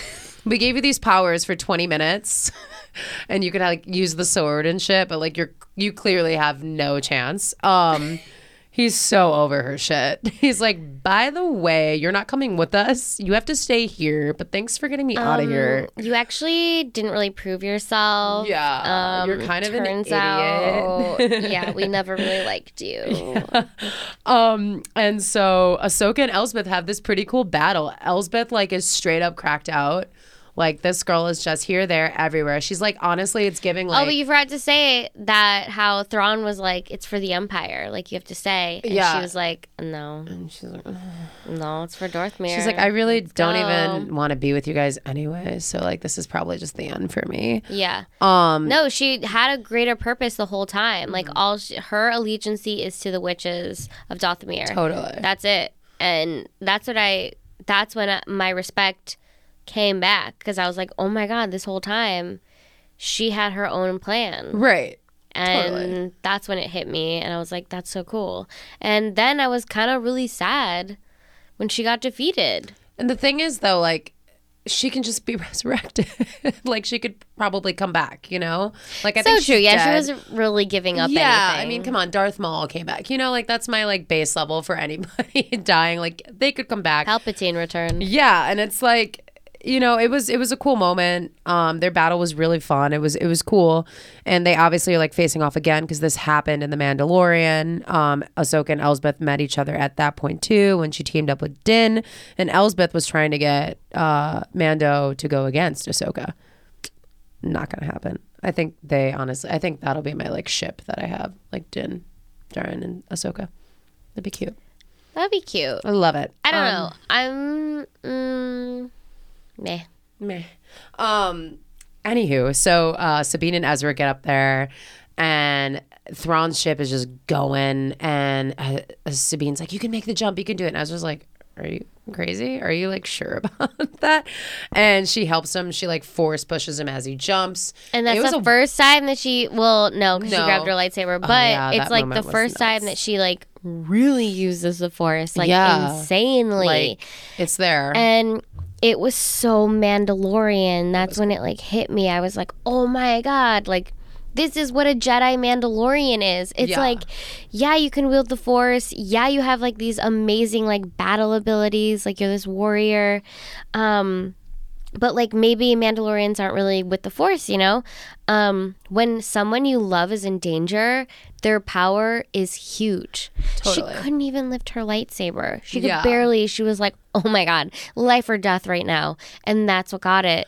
we gave you these powers for 20 minutes, <laughs> and you could like use the sword and shit, but like you're you clearly have no chance. Um. <laughs> He's so over her shit. <laughs> He's like, by the way, you're not coming with us. You have to stay here, but thanks for getting me out of here. you actually didn't really prove yourself. Yeah, you're kind of an turns idiot. out, yeah, we never really liked you. Um, and so Ahsoka and Elsbeth have this pretty cool battle. Elsbeth like is straight up cracked out. Like this girl is just here, there, everywhere. She's like, honestly, it's giving like oh, but you forgot to say that how Thrawn was like, "It's for the Empire." Like you have to say, and Yeah. she was like, "No, And she's like, <sighs> no, it's for Darth Maul." she's like, I really don't go." even want to be with you guys anyway. So like, this is probably just the end for me. yeah. Um, No, she had a greater purpose the whole time. Like Mm-hmm. all she, her allegiance is to the witches of Dathomir. Totally. That's it. And that's what I. That's when I, my respect came back because I was like, oh my god, this whole time, she had her own plan, right. and totally. that's when it hit me, and I was like, that's so cool. And then I was kind of really sad when she got defeated. And the thing is, though, like, she can just be <laughs> resurrected. like, she could probably come back, you know? Like, I So think true. Yeah, dead. she wasn't really giving up Yeah, anything. I mean, come on, Darth Maul came back. You know, like, that's my, like, base level for anybody <laughs> dying. Like, they could come back. Palpatine returned. Yeah, and it's like you know, it was it was a cool moment. Um, their battle was really fun. It was it was cool, and they obviously are like facing off again because this happened in the Mandalorian. Um, Ahsoka and Elsbeth met each other at that point too when she teamed up with Din, and Elsbeth was trying to get uh, Mando to go against Ahsoka. Not gonna happen. I think they honestly. I think that'll be my like ship that I have, like Din, Djarin, and Ahsoka. That'd be cute. That'd be cute. I love it. I don't Um, know. I'm mm, meh. Meh. Um. Anywho, so uh, Sabine and Ezra get up there, and Thrawn's ship is just going, and uh, Sabine's like, "You can make the jump. You can do it." And Ezra's like, "Are you crazy? Are you like sure <laughs> about that?" And she helps him. She like force pushes him as he jumps. And It that's was the a- first time that she well, no, because No. Oh, she grabbed her lightsaber. But yeah, it's like the first time that she like really uses the force, like Yeah. insanely. Like it's there. and it was so Mandalorian. That's when it like hit me. I was like, oh my god, like this is what a Jedi Mandalorian is. It's Yeah. like, yeah, you can wield the Force. Yeah, you have like these amazing like battle abilities. Like you're this warrior. Um, but like maybe Mandalorians aren't really with the Force, you know? Um, when someone you love is in danger, their power is huge. Totally. She couldn't even lift her lightsaber. She could Yeah. barely. She was like, "Oh my god, life or death right now," and that's what got it.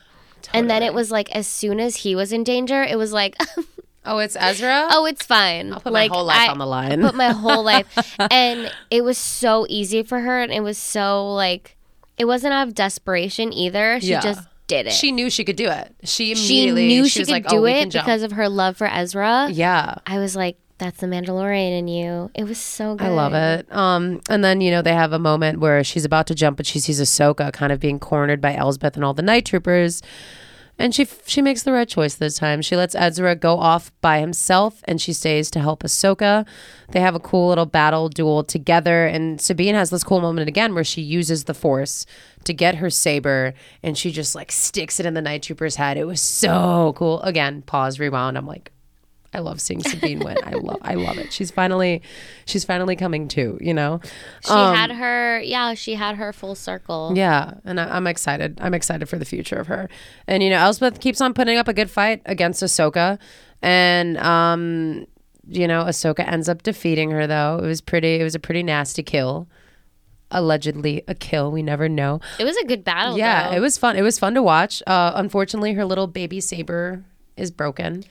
And then it was like, as soon as he was in danger, it was like, <laughs> oh, it's Ezra. "Oh, it's fine." I'll put like, my whole life I- on the line. put my whole life <laughs> and it was so easy for her and it was so like it wasn't out of desperation either she Yeah. just did it she knew she could do it. She she immediately knew she, was could like, do oh, we it can jump. because of her love for ezra yeah. i was like that's the mandalorian in you it was so good I love it. Um, and then you know they have a moment where she's about to jump, but she sees Ahsoka kind of being cornered by Elsbeth and all the night troopers. And she she makes the right choice this time. She lets Ezra go off by himself and she stays to help Ahsoka. They have a cool little battle duel together and Sabine has this cool moment again where she uses the force to get her saber and she just like sticks it in the night trooper's head. It was so cool. Again, pause, rewound. I'm like I love seeing Sabine win. I love I love it. She's finally she's finally coming to, you know. She had her, yeah, she had her full circle. Yeah, and I, I'm excited. I'm excited for the future of her. And you know, Elsbeth keeps on putting up a good fight against Ahsoka, and um, you know, Ahsoka ends up defeating her. Though it was pretty, it was a pretty nasty kill. Allegedly a kill. We never know. It was a good battle. Yeah, though. it was fun. It was fun to watch. Uh, unfortunately, her little baby saber is broken.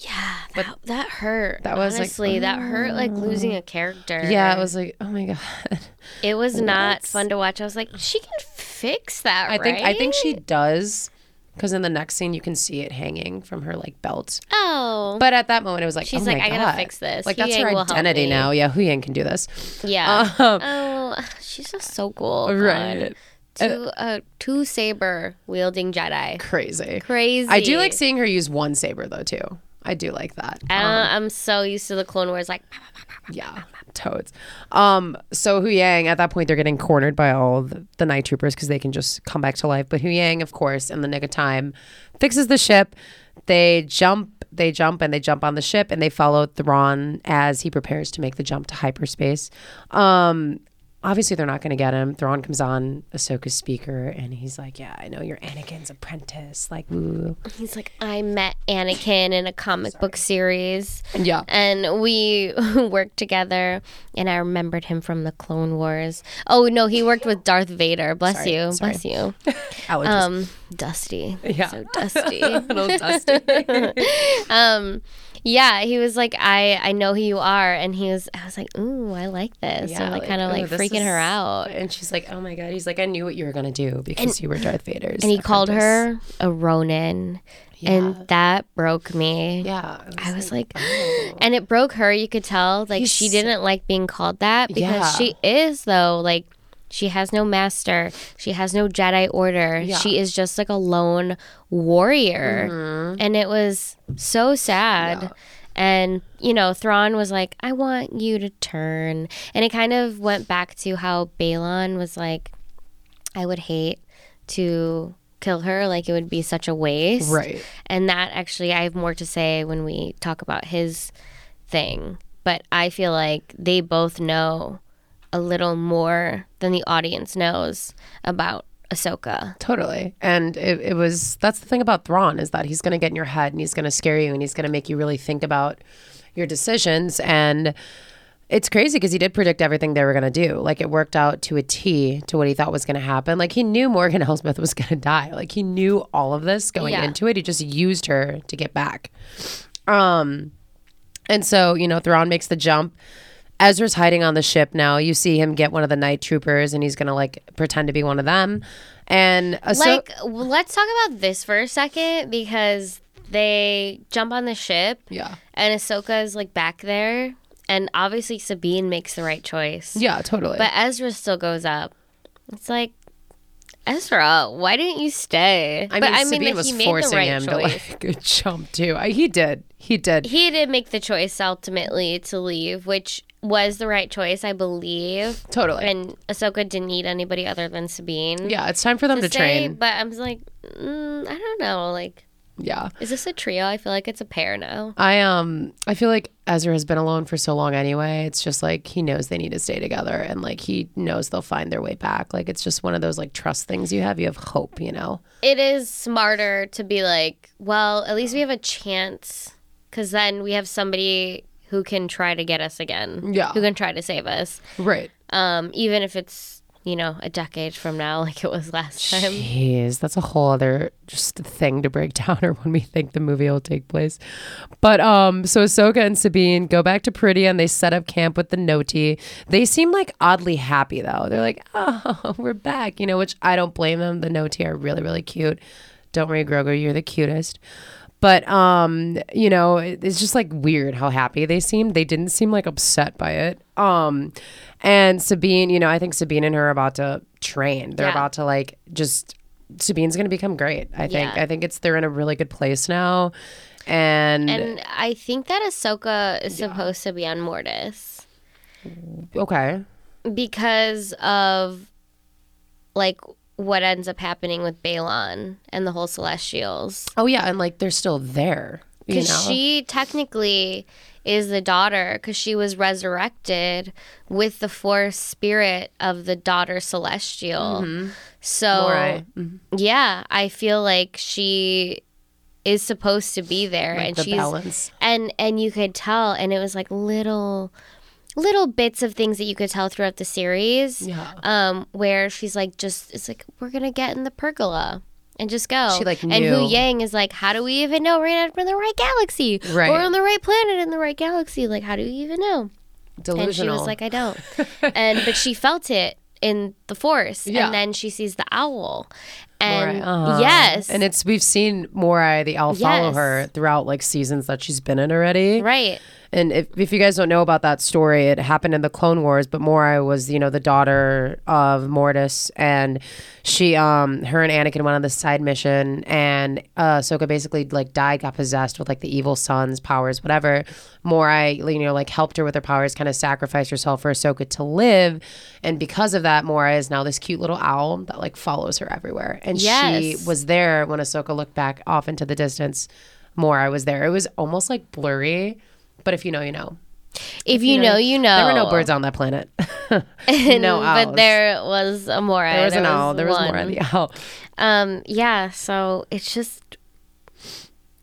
Yeah, that, that hurt. that was, like, honestly that hurt like losing a character. Yeah, it was like, oh my god. <laughs> It was not fun to watch. I was like, she can fix that. I think I think she right? does, because in the next scene you can see it hanging from her like belt. Oh, But at that moment, it was like, She's oh like, my "I gotta God. fix this. Like Hu that's her Yang will help identity me. now. Yeah, Hu Yang can do this. yeah. Um, oh, she's just so cool. Right. Two, uh, two saber wielding Jedi. Crazy. Crazy. I do like seeing her use one saber though too. I do like that. Don't, I'm so used to the Clone Wars. Like, Yeah, toads. Um, so Hu Yang at that point they're getting cornered by all the, the night troopers because they can just come back to life. But Hu Yang, of course, in the nick of time, fixes the ship. They jump, they jump, and they jump on the ship, and they follow Thrawn as he prepares to make the jump to hyperspace. Um, obviously they're not going to get him. Thrawn comes on Ahsoka's speaker, and he's like, "Yeah, I know you're Anakin's apprentice." Like, ooh, he's like, I met Anakin in a comic book series. yeah. and we <laughs> worked together and i remembered him from the clone wars oh no he worked with darth vader bless Sorry, you sorry. bless you <laughs> um dusty Yeah. so dusty <laughs> little dusty. um yeah he was like i i know who you are and he was i was like ooh i like this Yeah, i'm like, like, kind of "Oh, like freaking her out And she's like, "Oh my god!" He's like, "I knew what you were gonna do because you were Darth Vader's." and he called her a ronin Yeah. and that broke me Yeah, it I was like, oh. and it broke her. You could tell, like, she didn't like being called that because Yeah. she is, though, like, she has no master. She has no Jedi order. Yeah. She is just like a lone warrior. And it was so sad. Mm-hmm. Yeah. And, you know, Thrawn was like, I want you to turn. And it kind of went back to how Baylan was like, I would hate to kill her. Like, it would be such a waste. right. And that actually, I have more to say when we talk about his thing. But I feel like they both know a little more than the audience knows about Ahsoka. Totally. And it, it was that's the thing about Thrawn is that he's going to get in your head and he's going to scare you and he's going to make you really think about your decisions and it's crazy because he did predict everything they were going to do. Like it worked out to a T to what he thought was going to happen. Like he knew Morgan <laughs> Elsbeth was going to die. Like he knew all of this going Yeah. into it. He just used her to get back. Um and so, you know, Thrawn makes the jump. Ezra's hiding on the ship now. You see him get one of the night troopers and he's going to like pretend to be one of them. And uh, Ahso- like, w- let's talk about this for a second because they jump on the ship yeah. and Ahsoka is like back there. And obviously, Sabine makes the right choice. Yeah, totally. But Ezra still goes up. It's like, Ezra, why didn't you stay? I but mean, Sabine that was he made forcing the right him choice. to like <laughs> jump too. I, he did. He did. he did make the choice ultimately to leave, which was the right choice, I believe. Totally. And Ahsoka didn't need anybody other than Sabine. yeah, it's time for them to, stay, train. But I was like, mm, I don't know. Like, Yeah. is this a trio? I feel like it's a pair now. I um I feel like Ezra has been alone for so long anyway. It's just like he knows they need to stay together and like he knows they'll find their way back. Like it's just one of those like trust things you have. You have hope, you know. It is smarter to be like, well, at least we have a chance because then we have somebody who can try to get us again. Yeah. Who can try to save us. Right. Um, even if it's, you know, a decade from now, <laughs> like it was last time. Jeez, that's a whole other just thing to break <laughs> down or when we think the movie will take place. But um so Ahsoka and Sabine go back to Peridea and they set up camp with the Noti. They seem like oddly happy though. They're like, <laughs> oh, we're back, you know, which I don't blame them. The Noti are really, really cute. Don't worry, Grogu, you're the cutest. But um, you know, it's just like weird how happy they seemed. They didn't seem like upset by it. Um, and Sabine, you know, I think Sabine and her are about to train. They're Yeah. about to like just Sabine's going to become great. I think. Yeah. I think it's they're in a really good place now, and, And I think that Ahsoka is supposed to be on Mortis okay, because of like what ends up happening with Baylan and the whole Celestials. oh yeah, and like they're still there. You know, Because she technically is the daughter because she was resurrected with the force spirit of the daughter celestial. So, Morai. yeah, I feel like she is supposed to be there Like and the she's balance. and and you could tell and it was like little little bits of things that you could tell throughout the series Yeah. um where she's like just it's like we're gonna get in the pergola and just go She, like, and. Hu Yang is like how do we even know we're in the right galaxy Right. we're on the right planet in the right galaxy like how do you even know Delusional. and she was like i don't <laughs> and but she felt it in the force Yeah. and then she sees the owl and uh-huh. yes and it's we've seen Morai the owl follow her throughout like seasons that she's been in already. right And if, if you guys don't know about that story, it happened in the Clone Wars, but Morai was, you know, the daughter of Mortis and she um her and Anakin went on this side mission and uh Ahsoka basically like died, got possessed with like the evil son's powers, whatever. Morai, you know, like helped her with her powers, kind of sacrificed herself for Ahsoka to live. And because of that, Morai is now this cute little owl that like follows her everywhere. And she was there when Ahsoka looked back off into the distance. Morai was there. It was almost like blurry. But if you know, you know. if you know you know There were no birds on that planet. <laughs> <laughs> No owls. but there was a Morai. There was an owl. There was one. more the owl. Um, yeah, so it's just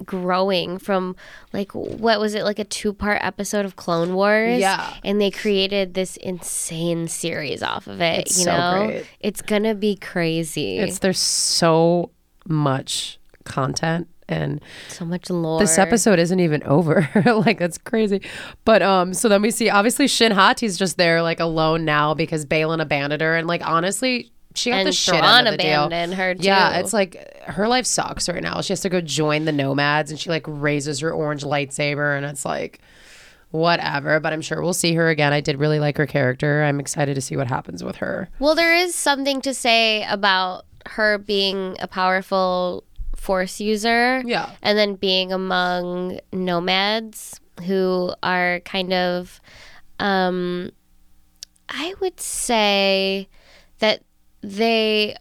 growing from like what was it like a two part episode of Clone Wars? Yeah. and they created this insane series off of it. It's you so know, great. it's gonna be crazy. It's there's so much content and so much lore. this episode isn't even over. <laughs> like that's crazy. But um so then we see obviously Shin Hati's just there like alone now because Baylan abandoned her and like honestly she got and the shit out of the deal. abandoned her too. Yeah, it's like her life sucks right now. She has to go join the nomads and she like raises her orange lightsaber and it's like whatever, but I'm sure we'll see her again. I did really like her character. I'm excited to see what happens with her. Well, there is something to say about her being a powerful force user. Yeah. And then being among nomads who are kind of, um, I would say that they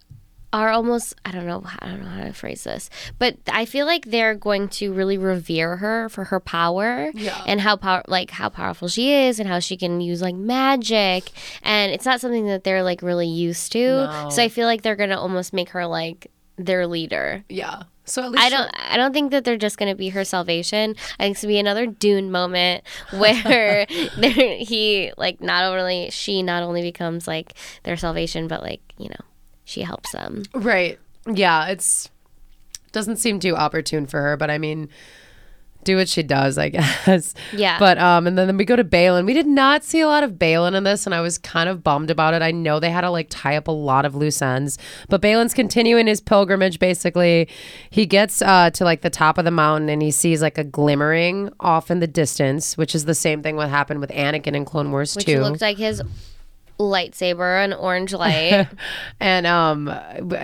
are almost I don't know I don't know how to phrase this, but I feel like they're going to really revere her for her power Yeah. and how power like how powerful she is and how she can use like magic and it's not something that they're like really used to. No. So I feel like they're gonna almost make her like their leader. Yeah. So at least I don't I don't think that they're just gonna be her salvation. I think it's gonna be another Dune moment <laughs> where <laughs> there he like not only she not only becomes like their salvation, but like, you know, she helps them. Right. Yeah, it's doesn't seem too opportune for her, but I mean do what she does, I <laughs> guess. Yeah. But um and then we go to Baylan. We did not see a lot of Baylan in this and I was kind of bummed about it. I know they had to like tie up a lot of loose ends. But Baylan's continuing his pilgrimage basically. He gets uh to like the top of the mountain and he sees like a glimmering off in the distance, which is the same thing what happened with Anakin in Clone Wars Which 2. looks like his lightsaber, an orange <laughs> light. And um,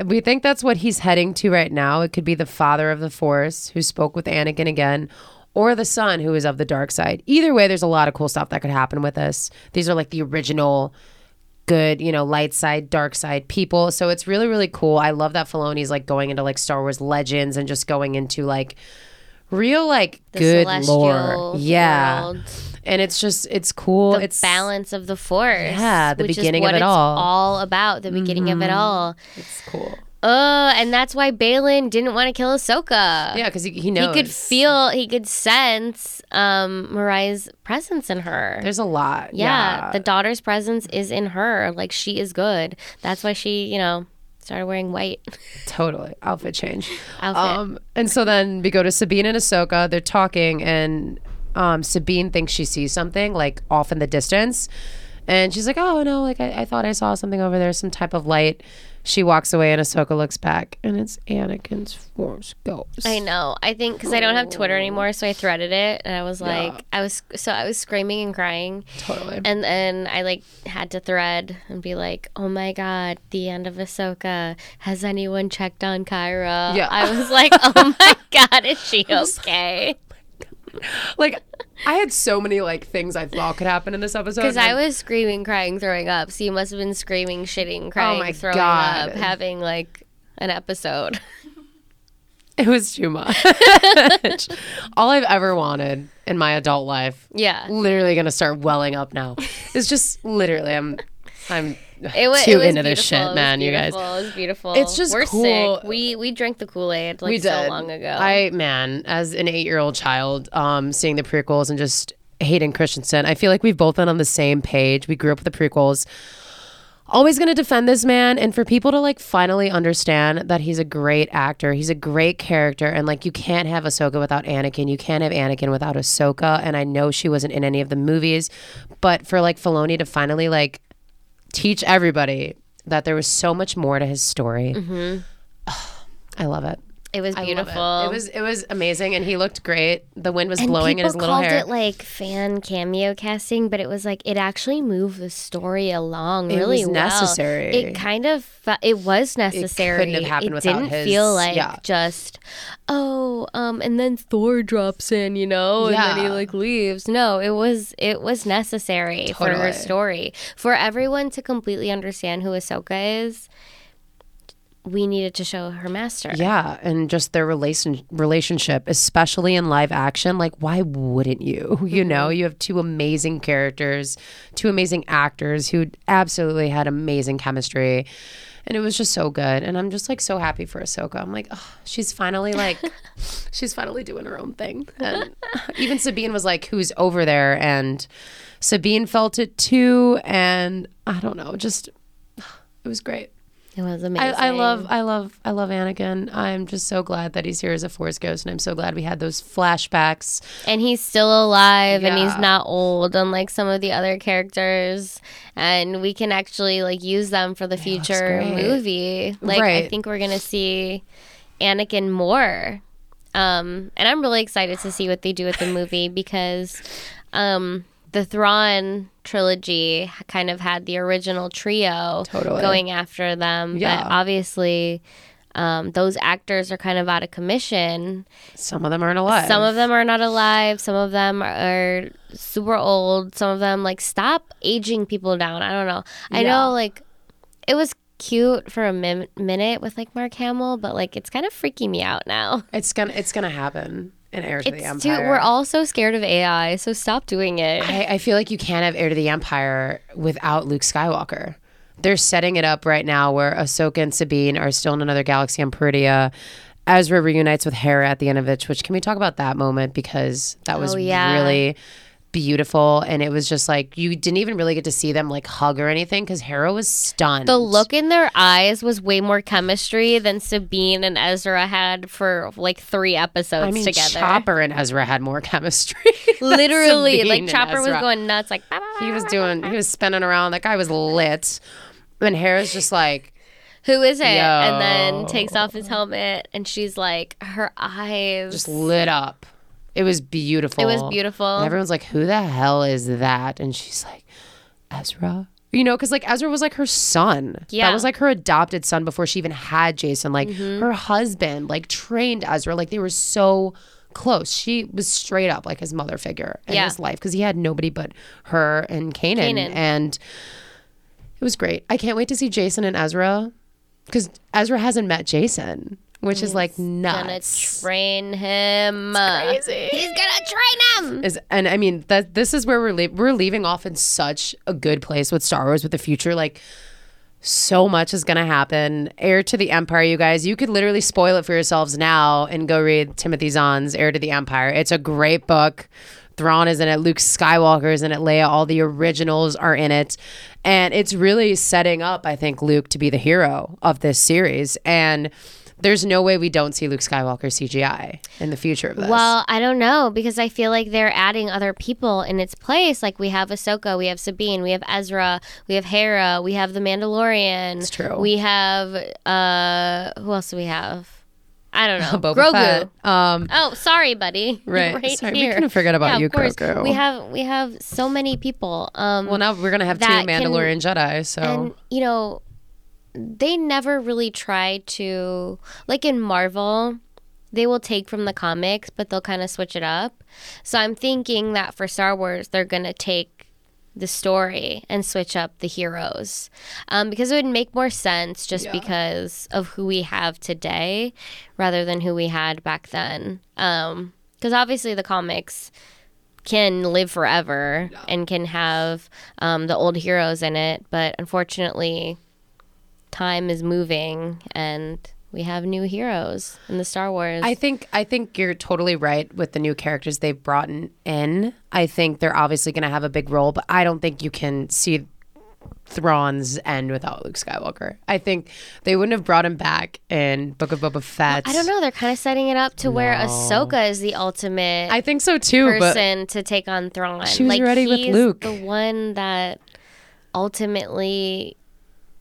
we think that's what he's heading to right now. It could be the father of the Force who spoke with Anakin again, or the son who is of the dark side. Either way, there's a lot of cool stuff that could happen with this. These are like the original good, you know, light side, dark side people. So it's really, really cool. I love that Filoni's like going into like Star Wars legends and just going into like real like The good celestial lore. Yeah. world. And it's just it's cool. The it's balance of the force. Yeah, the beginning of it all. Mm-hmm. all about. The beginning of it all. it's cool. Uh, and that's why Baylan didn't want to kill Ahsoka. Yeah, because he, he He could feel, he could sense um, Morai's presence in her. There's a lot. yeah, the daughter's presence is in her. Like she is good. That's why she, you know, started wearing white. Totally. Outfit change. Outfit. Um, and so then we go to Sabine and Ahsoka. They're talking, and um, Sabine thinks she sees something like off in the distance. And she's like, "Oh no, like I, I thought I saw something over there, some type of light." She walks away, and Ahsoka looks back, and it's Anakin's Force Ghost. I know. I think because I don't have Twitter anymore, so I threaded it, and I was like, Yeah. I was so I was screaming and crying, Totally. and then I like had to thread and be like, oh my god, the end of Ahsoka. Has anyone checked on Kyra? Yeah. I was like, oh my <laughs> god, is she okay? Like, I had so many like things I thought could happen in this episode. Because I was screaming, crying, throwing up. So you must have been screaming, shitting, oh crying, Oh my throwing God. up, having like an episode. It was too much. <laughs> All I've ever wanted in my adult life, Yeah. literally gonna start welling up now. It's just literally I'm I'm It was, <laughs> too it was into this shit, man, you guys. It was beautiful. It's just We're cool. sick. We we drank the Kool Aid like we so long ago. I man, as an eight year old child, um, seeing the prequels and just Hayden Christensen, I feel like we've both been on the same page. We grew up with the prequels. Always gonna defend this man, and for people to like finally understand that he's a great actor, he's a great character, and like you can't have Ahsoka without Anakin, you can't have Anakin without Ahsoka. And I know she wasn't in any of the movies, but for like Filoni to finally like teach everybody that there was so much more to his story, mm-hmm. <sighs> I love it. It was beautiful. It. it was it was amazing, and he looked great. The wind was and blowing in people his little called it like fan cameo casting, but it was like it actually moved the story along It really was well. necessary. It kind of fe- it was necessary. It couldn't have happened it without didn't his- feel like yeah. just oh um and then Thor drops in, you know, and then he like leaves. No, it was it was necessary for her story for everyone to completely understand who Ahsoka is. We needed to show her master. yeah, and just their relation relationship, especially in live action. Like, why wouldn't you? <laughs> You know, Mm-hmm. you have two amazing characters, two amazing actors who absolutely had amazing chemistry. And it was just so good. And I'm just like so happy for Ahsoka. I'm like, oh, she's finally like, <laughs> she's finally doing her own thing. And even Sabine was like, who's over there? And Sabine felt it too. And I don't know, just, it was great. It was amazing. I love, I love, I love Anakin. I'm just so glad that he's here as a Force ghost, and I'm so glad we had those flashbacks. and he's still alive and he's not old unlike some of the other characters and we can actually like use them for the future movie like i think we're gonna see anakin more um and i'm really excited to see what they do with the movie because um the Thrawn trilogy kind of had the original trio Totally. going after them, Yeah. but obviously um, those actors are kind of out of commission. Some of them aren't alive. Some of them are not alive. Some of them are super old. Some of them like stop aging people down. I don't know. I Yeah. know like it was cute for a min- minute with like Mark Hamill, but like it's kind of freaking me out now. It's gonna, it's gonna happen in Heir to the It's too. We're all so scared of AI, so stop doing it. I, I feel like you can't have Heir to the Empire without Luke Skywalker. They're setting it up right now where Ahsoka and Sabine are still in another galaxy on Peridea. Ezra reunites with Hera at the end of it, which can we talk about that moment because that was Oh, yeah. really beautiful and it was just like you didn't even really get to see them like hug or anything because Hera was stunned. the look in their eyes was way more chemistry than Sabine and Ezra had for like three episodes I mean, together. Chopper and Ezra had more <laughs> chemistry. <laughs> Literally, Sabine like Chopper was going nuts. Like "Bah, bah, bah, He was doing. He was spinning around. That guy was lit. And Hera's just like, who is it? And then takes off his helmet, and she's like, her eyes. just lit up. It was beautiful. it was beautiful. And everyone's like, "Who the hell is that?" And she's like, "Ezra." You know, because like Ezra was like her son. Yeah. that was like her adopted son before she even had Jacen. Like Mm-hmm. her husband, like trained Ezra. Like they were so close. She was straight up like his mother figure in Yeah. his life because he had nobody but her and Kanan. Kanan. And it was great. I can't wait to see Jacen and Ezra because Ezra hasn't met Jacen, which is like nuts. gonna train him. crazy. He's gonna train him. is and I mean that this is where we're le- we're leaving off in such a good place with Star Wars with the future like so much is going to happen. Heir to the Empire, you guys. You could literally spoil it for yourselves now and go read Timothy Zahn's Heir to the Empire. It's a great book. Thrawn is in it. Luke Skywalker is in it. Leia. All the originals are in it. And it's really setting up, I think, Luke to be the hero of this series. And there's no way we don't see Luke Skywalker CGI in the future of this. Well, I don't know because I feel like they're adding other people in its place. Like we have Ahsoka, we have Sabine, we have Ezra, we have Hera, we have the Mandalorian. It's true. We have uh, who else do we have? I don't know. <laughs> Boba Grogu. Fett. Um, Oh, sorry, buddy. <laughs> Right. Sorry, we here. couldn't forget about Yeah, you, course. Grogu. We have we have so many people. Um, well, now we're gonna have two that can- Mandalorian Jedi. So and you know they never really try to like in marvel they will take from the comics but they'll kind of switch it up. So i'm thinking that for star wars they're going to take the story and switch up the heroes um, because it would make more sense just Yeah. because of who we have today rather than who we had back then. Because obviously the comics can live forever and can have um, the old heroes in it but unfortunately time is moving and we have new heroes in the star wars I think I think you're totally right with the new characters they've brought in-. I think they're obviously going to have a big role, but I don't think you can see Thrawn's end without Luke Skywalker. I think they wouldn't have brought him back in Book of Boba Fett. i don't know they're kind of setting it up to where ahsoka is the ultimate I think so too, but person to take on Thrawn. She was like, ready with Luke. The one that ultimately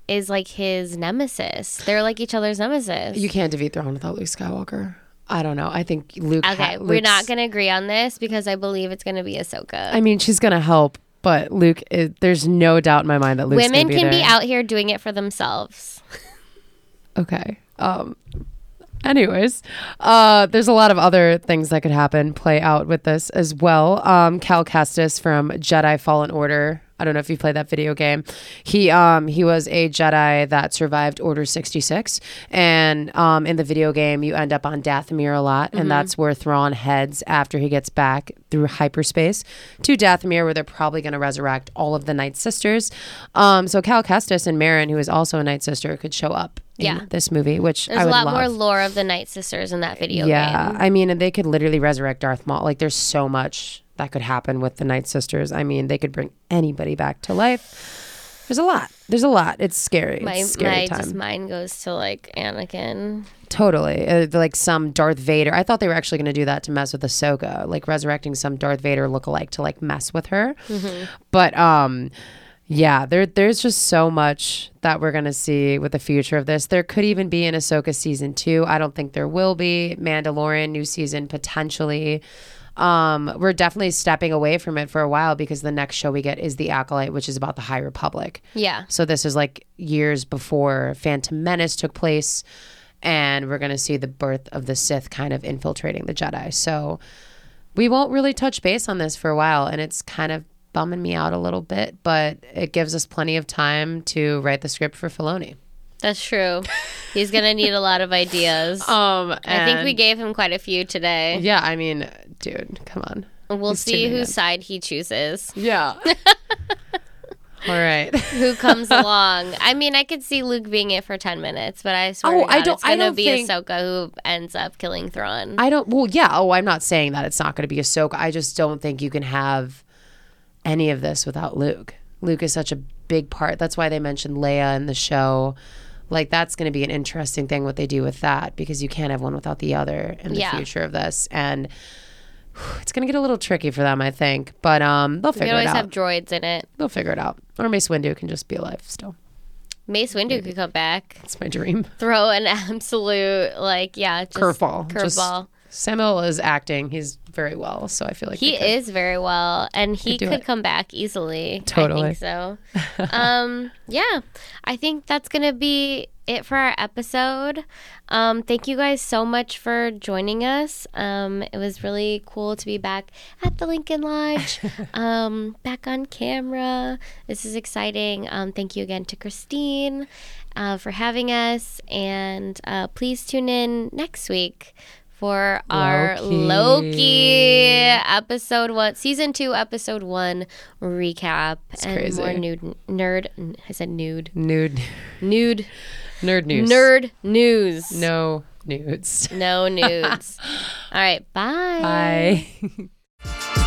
is like his nemesis. They're like each other's nemesis. you can't defeat Thrawn without Luke Skywalker. I don't know. I think Luke. okay, ha- we're not going to agree on this because I believe it's going to be Ahsoka. I mean, she's going to help, but Luke. Is, there's no doubt in my mind that Luke's Women be can be out here doing it for themselves. <laughs> Okay. Um anyways, uh there's a lot of other things that could happen play out with this as well. Um Cal Kestis from Jedi Fallen Order. I don't know if you played that video game. He um he was a Jedi that survived Order 66 and um in the video game you end up on Dathomir a lot and that's where Thrawn heads after he gets back through hyperspace to Dathomir where they're probably going to resurrect all of the Night Sisters. Um so Cal Kestis and Merrin who is also a Night Sister could show up Yeah. this movie, which There's I a would lot love. more lore of the Night Sisters in that video yeah, game. I mean, they could literally resurrect Darth Maul. Like, there's so much that could happen with the Night Sisters. I mean, they could bring anybody back to life. There's a lot. There's a lot. It's scary. My, it's scary my time. just mind goes to like Anakin. Totally. Uh, like some Darth Vader. I thought they were actually going to do that to mess with Ahsoka, like resurrecting some Darth Vader lookalike to like mess with her. But um yeah, there there's just so much that we're going to see with the future of this. There could even be an Ahsoka season 2. I don't think there will be. Mandalorian new season potentially. Um, we're definitely stepping away from it for a while because the next show we get is The Acolyte, which is about the High Republic. Yeah. So this is like years before Phantom Menace took place, and we're going to see the birth of the Sith kind of infiltrating the Jedi. So we won't really touch base on this for a while, and it's kind of bumming me out a little bit, but it gives us plenty of time to write the script for Filoni. That's true. He's gonna need a lot of ideas. <laughs> Um, I think we gave him quite a few today. Yeah, I mean, dude, come on. We'll He's see whose in. side he chooses, Yeah. <laughs> All right. who comes <laughs> along. I mean, I could see Luke being it for ten minutes, but I swear Oh, to God, I don't- it's gonna I don't be think- Ahsoka who ends up killing Thrawn. I don't. Well, yeah. Oh, I'm not saying that it's not going to be Ahsoka. I just don't think you can have any of this without Luke. Luke is such a big part. That's why they mentioned Leia in the show. Like that's going to be an interesting thing what they do with that because you can't have one without the other in the Yeah. future of this, and <sighs> it's going to get a little tricky for them, I think. But um, they'll figure it always out. have droids in it. they'll figure it out. Or Mace Windu can just be alive still. Mace Windu could come back, It's my dream. throw an <laughs> absolute like yeah, just Curveball. Just- curveball. Samuel is acting. He's very well, so I feel like He could- is very well, and he Could could come back easily. Totally. I think so. <laughs> um, yeah, I think that's gonna be it for our episode. Um, thank you guys so much for joining us. Um, it was really cool to be back at the Lincoln Lodge, <laughs> um, back on camera. This is exciting. Um, thank you again to Christine uh, for having us, and uh, please tune in next week for our Loki. Loki episode one, season two, episode one recap and crazy. more nude nerd. I said nude, nude nude, nerd news. nerd news. No nudes. no nudes. <laughs> All right, bye. Bye. <laughs>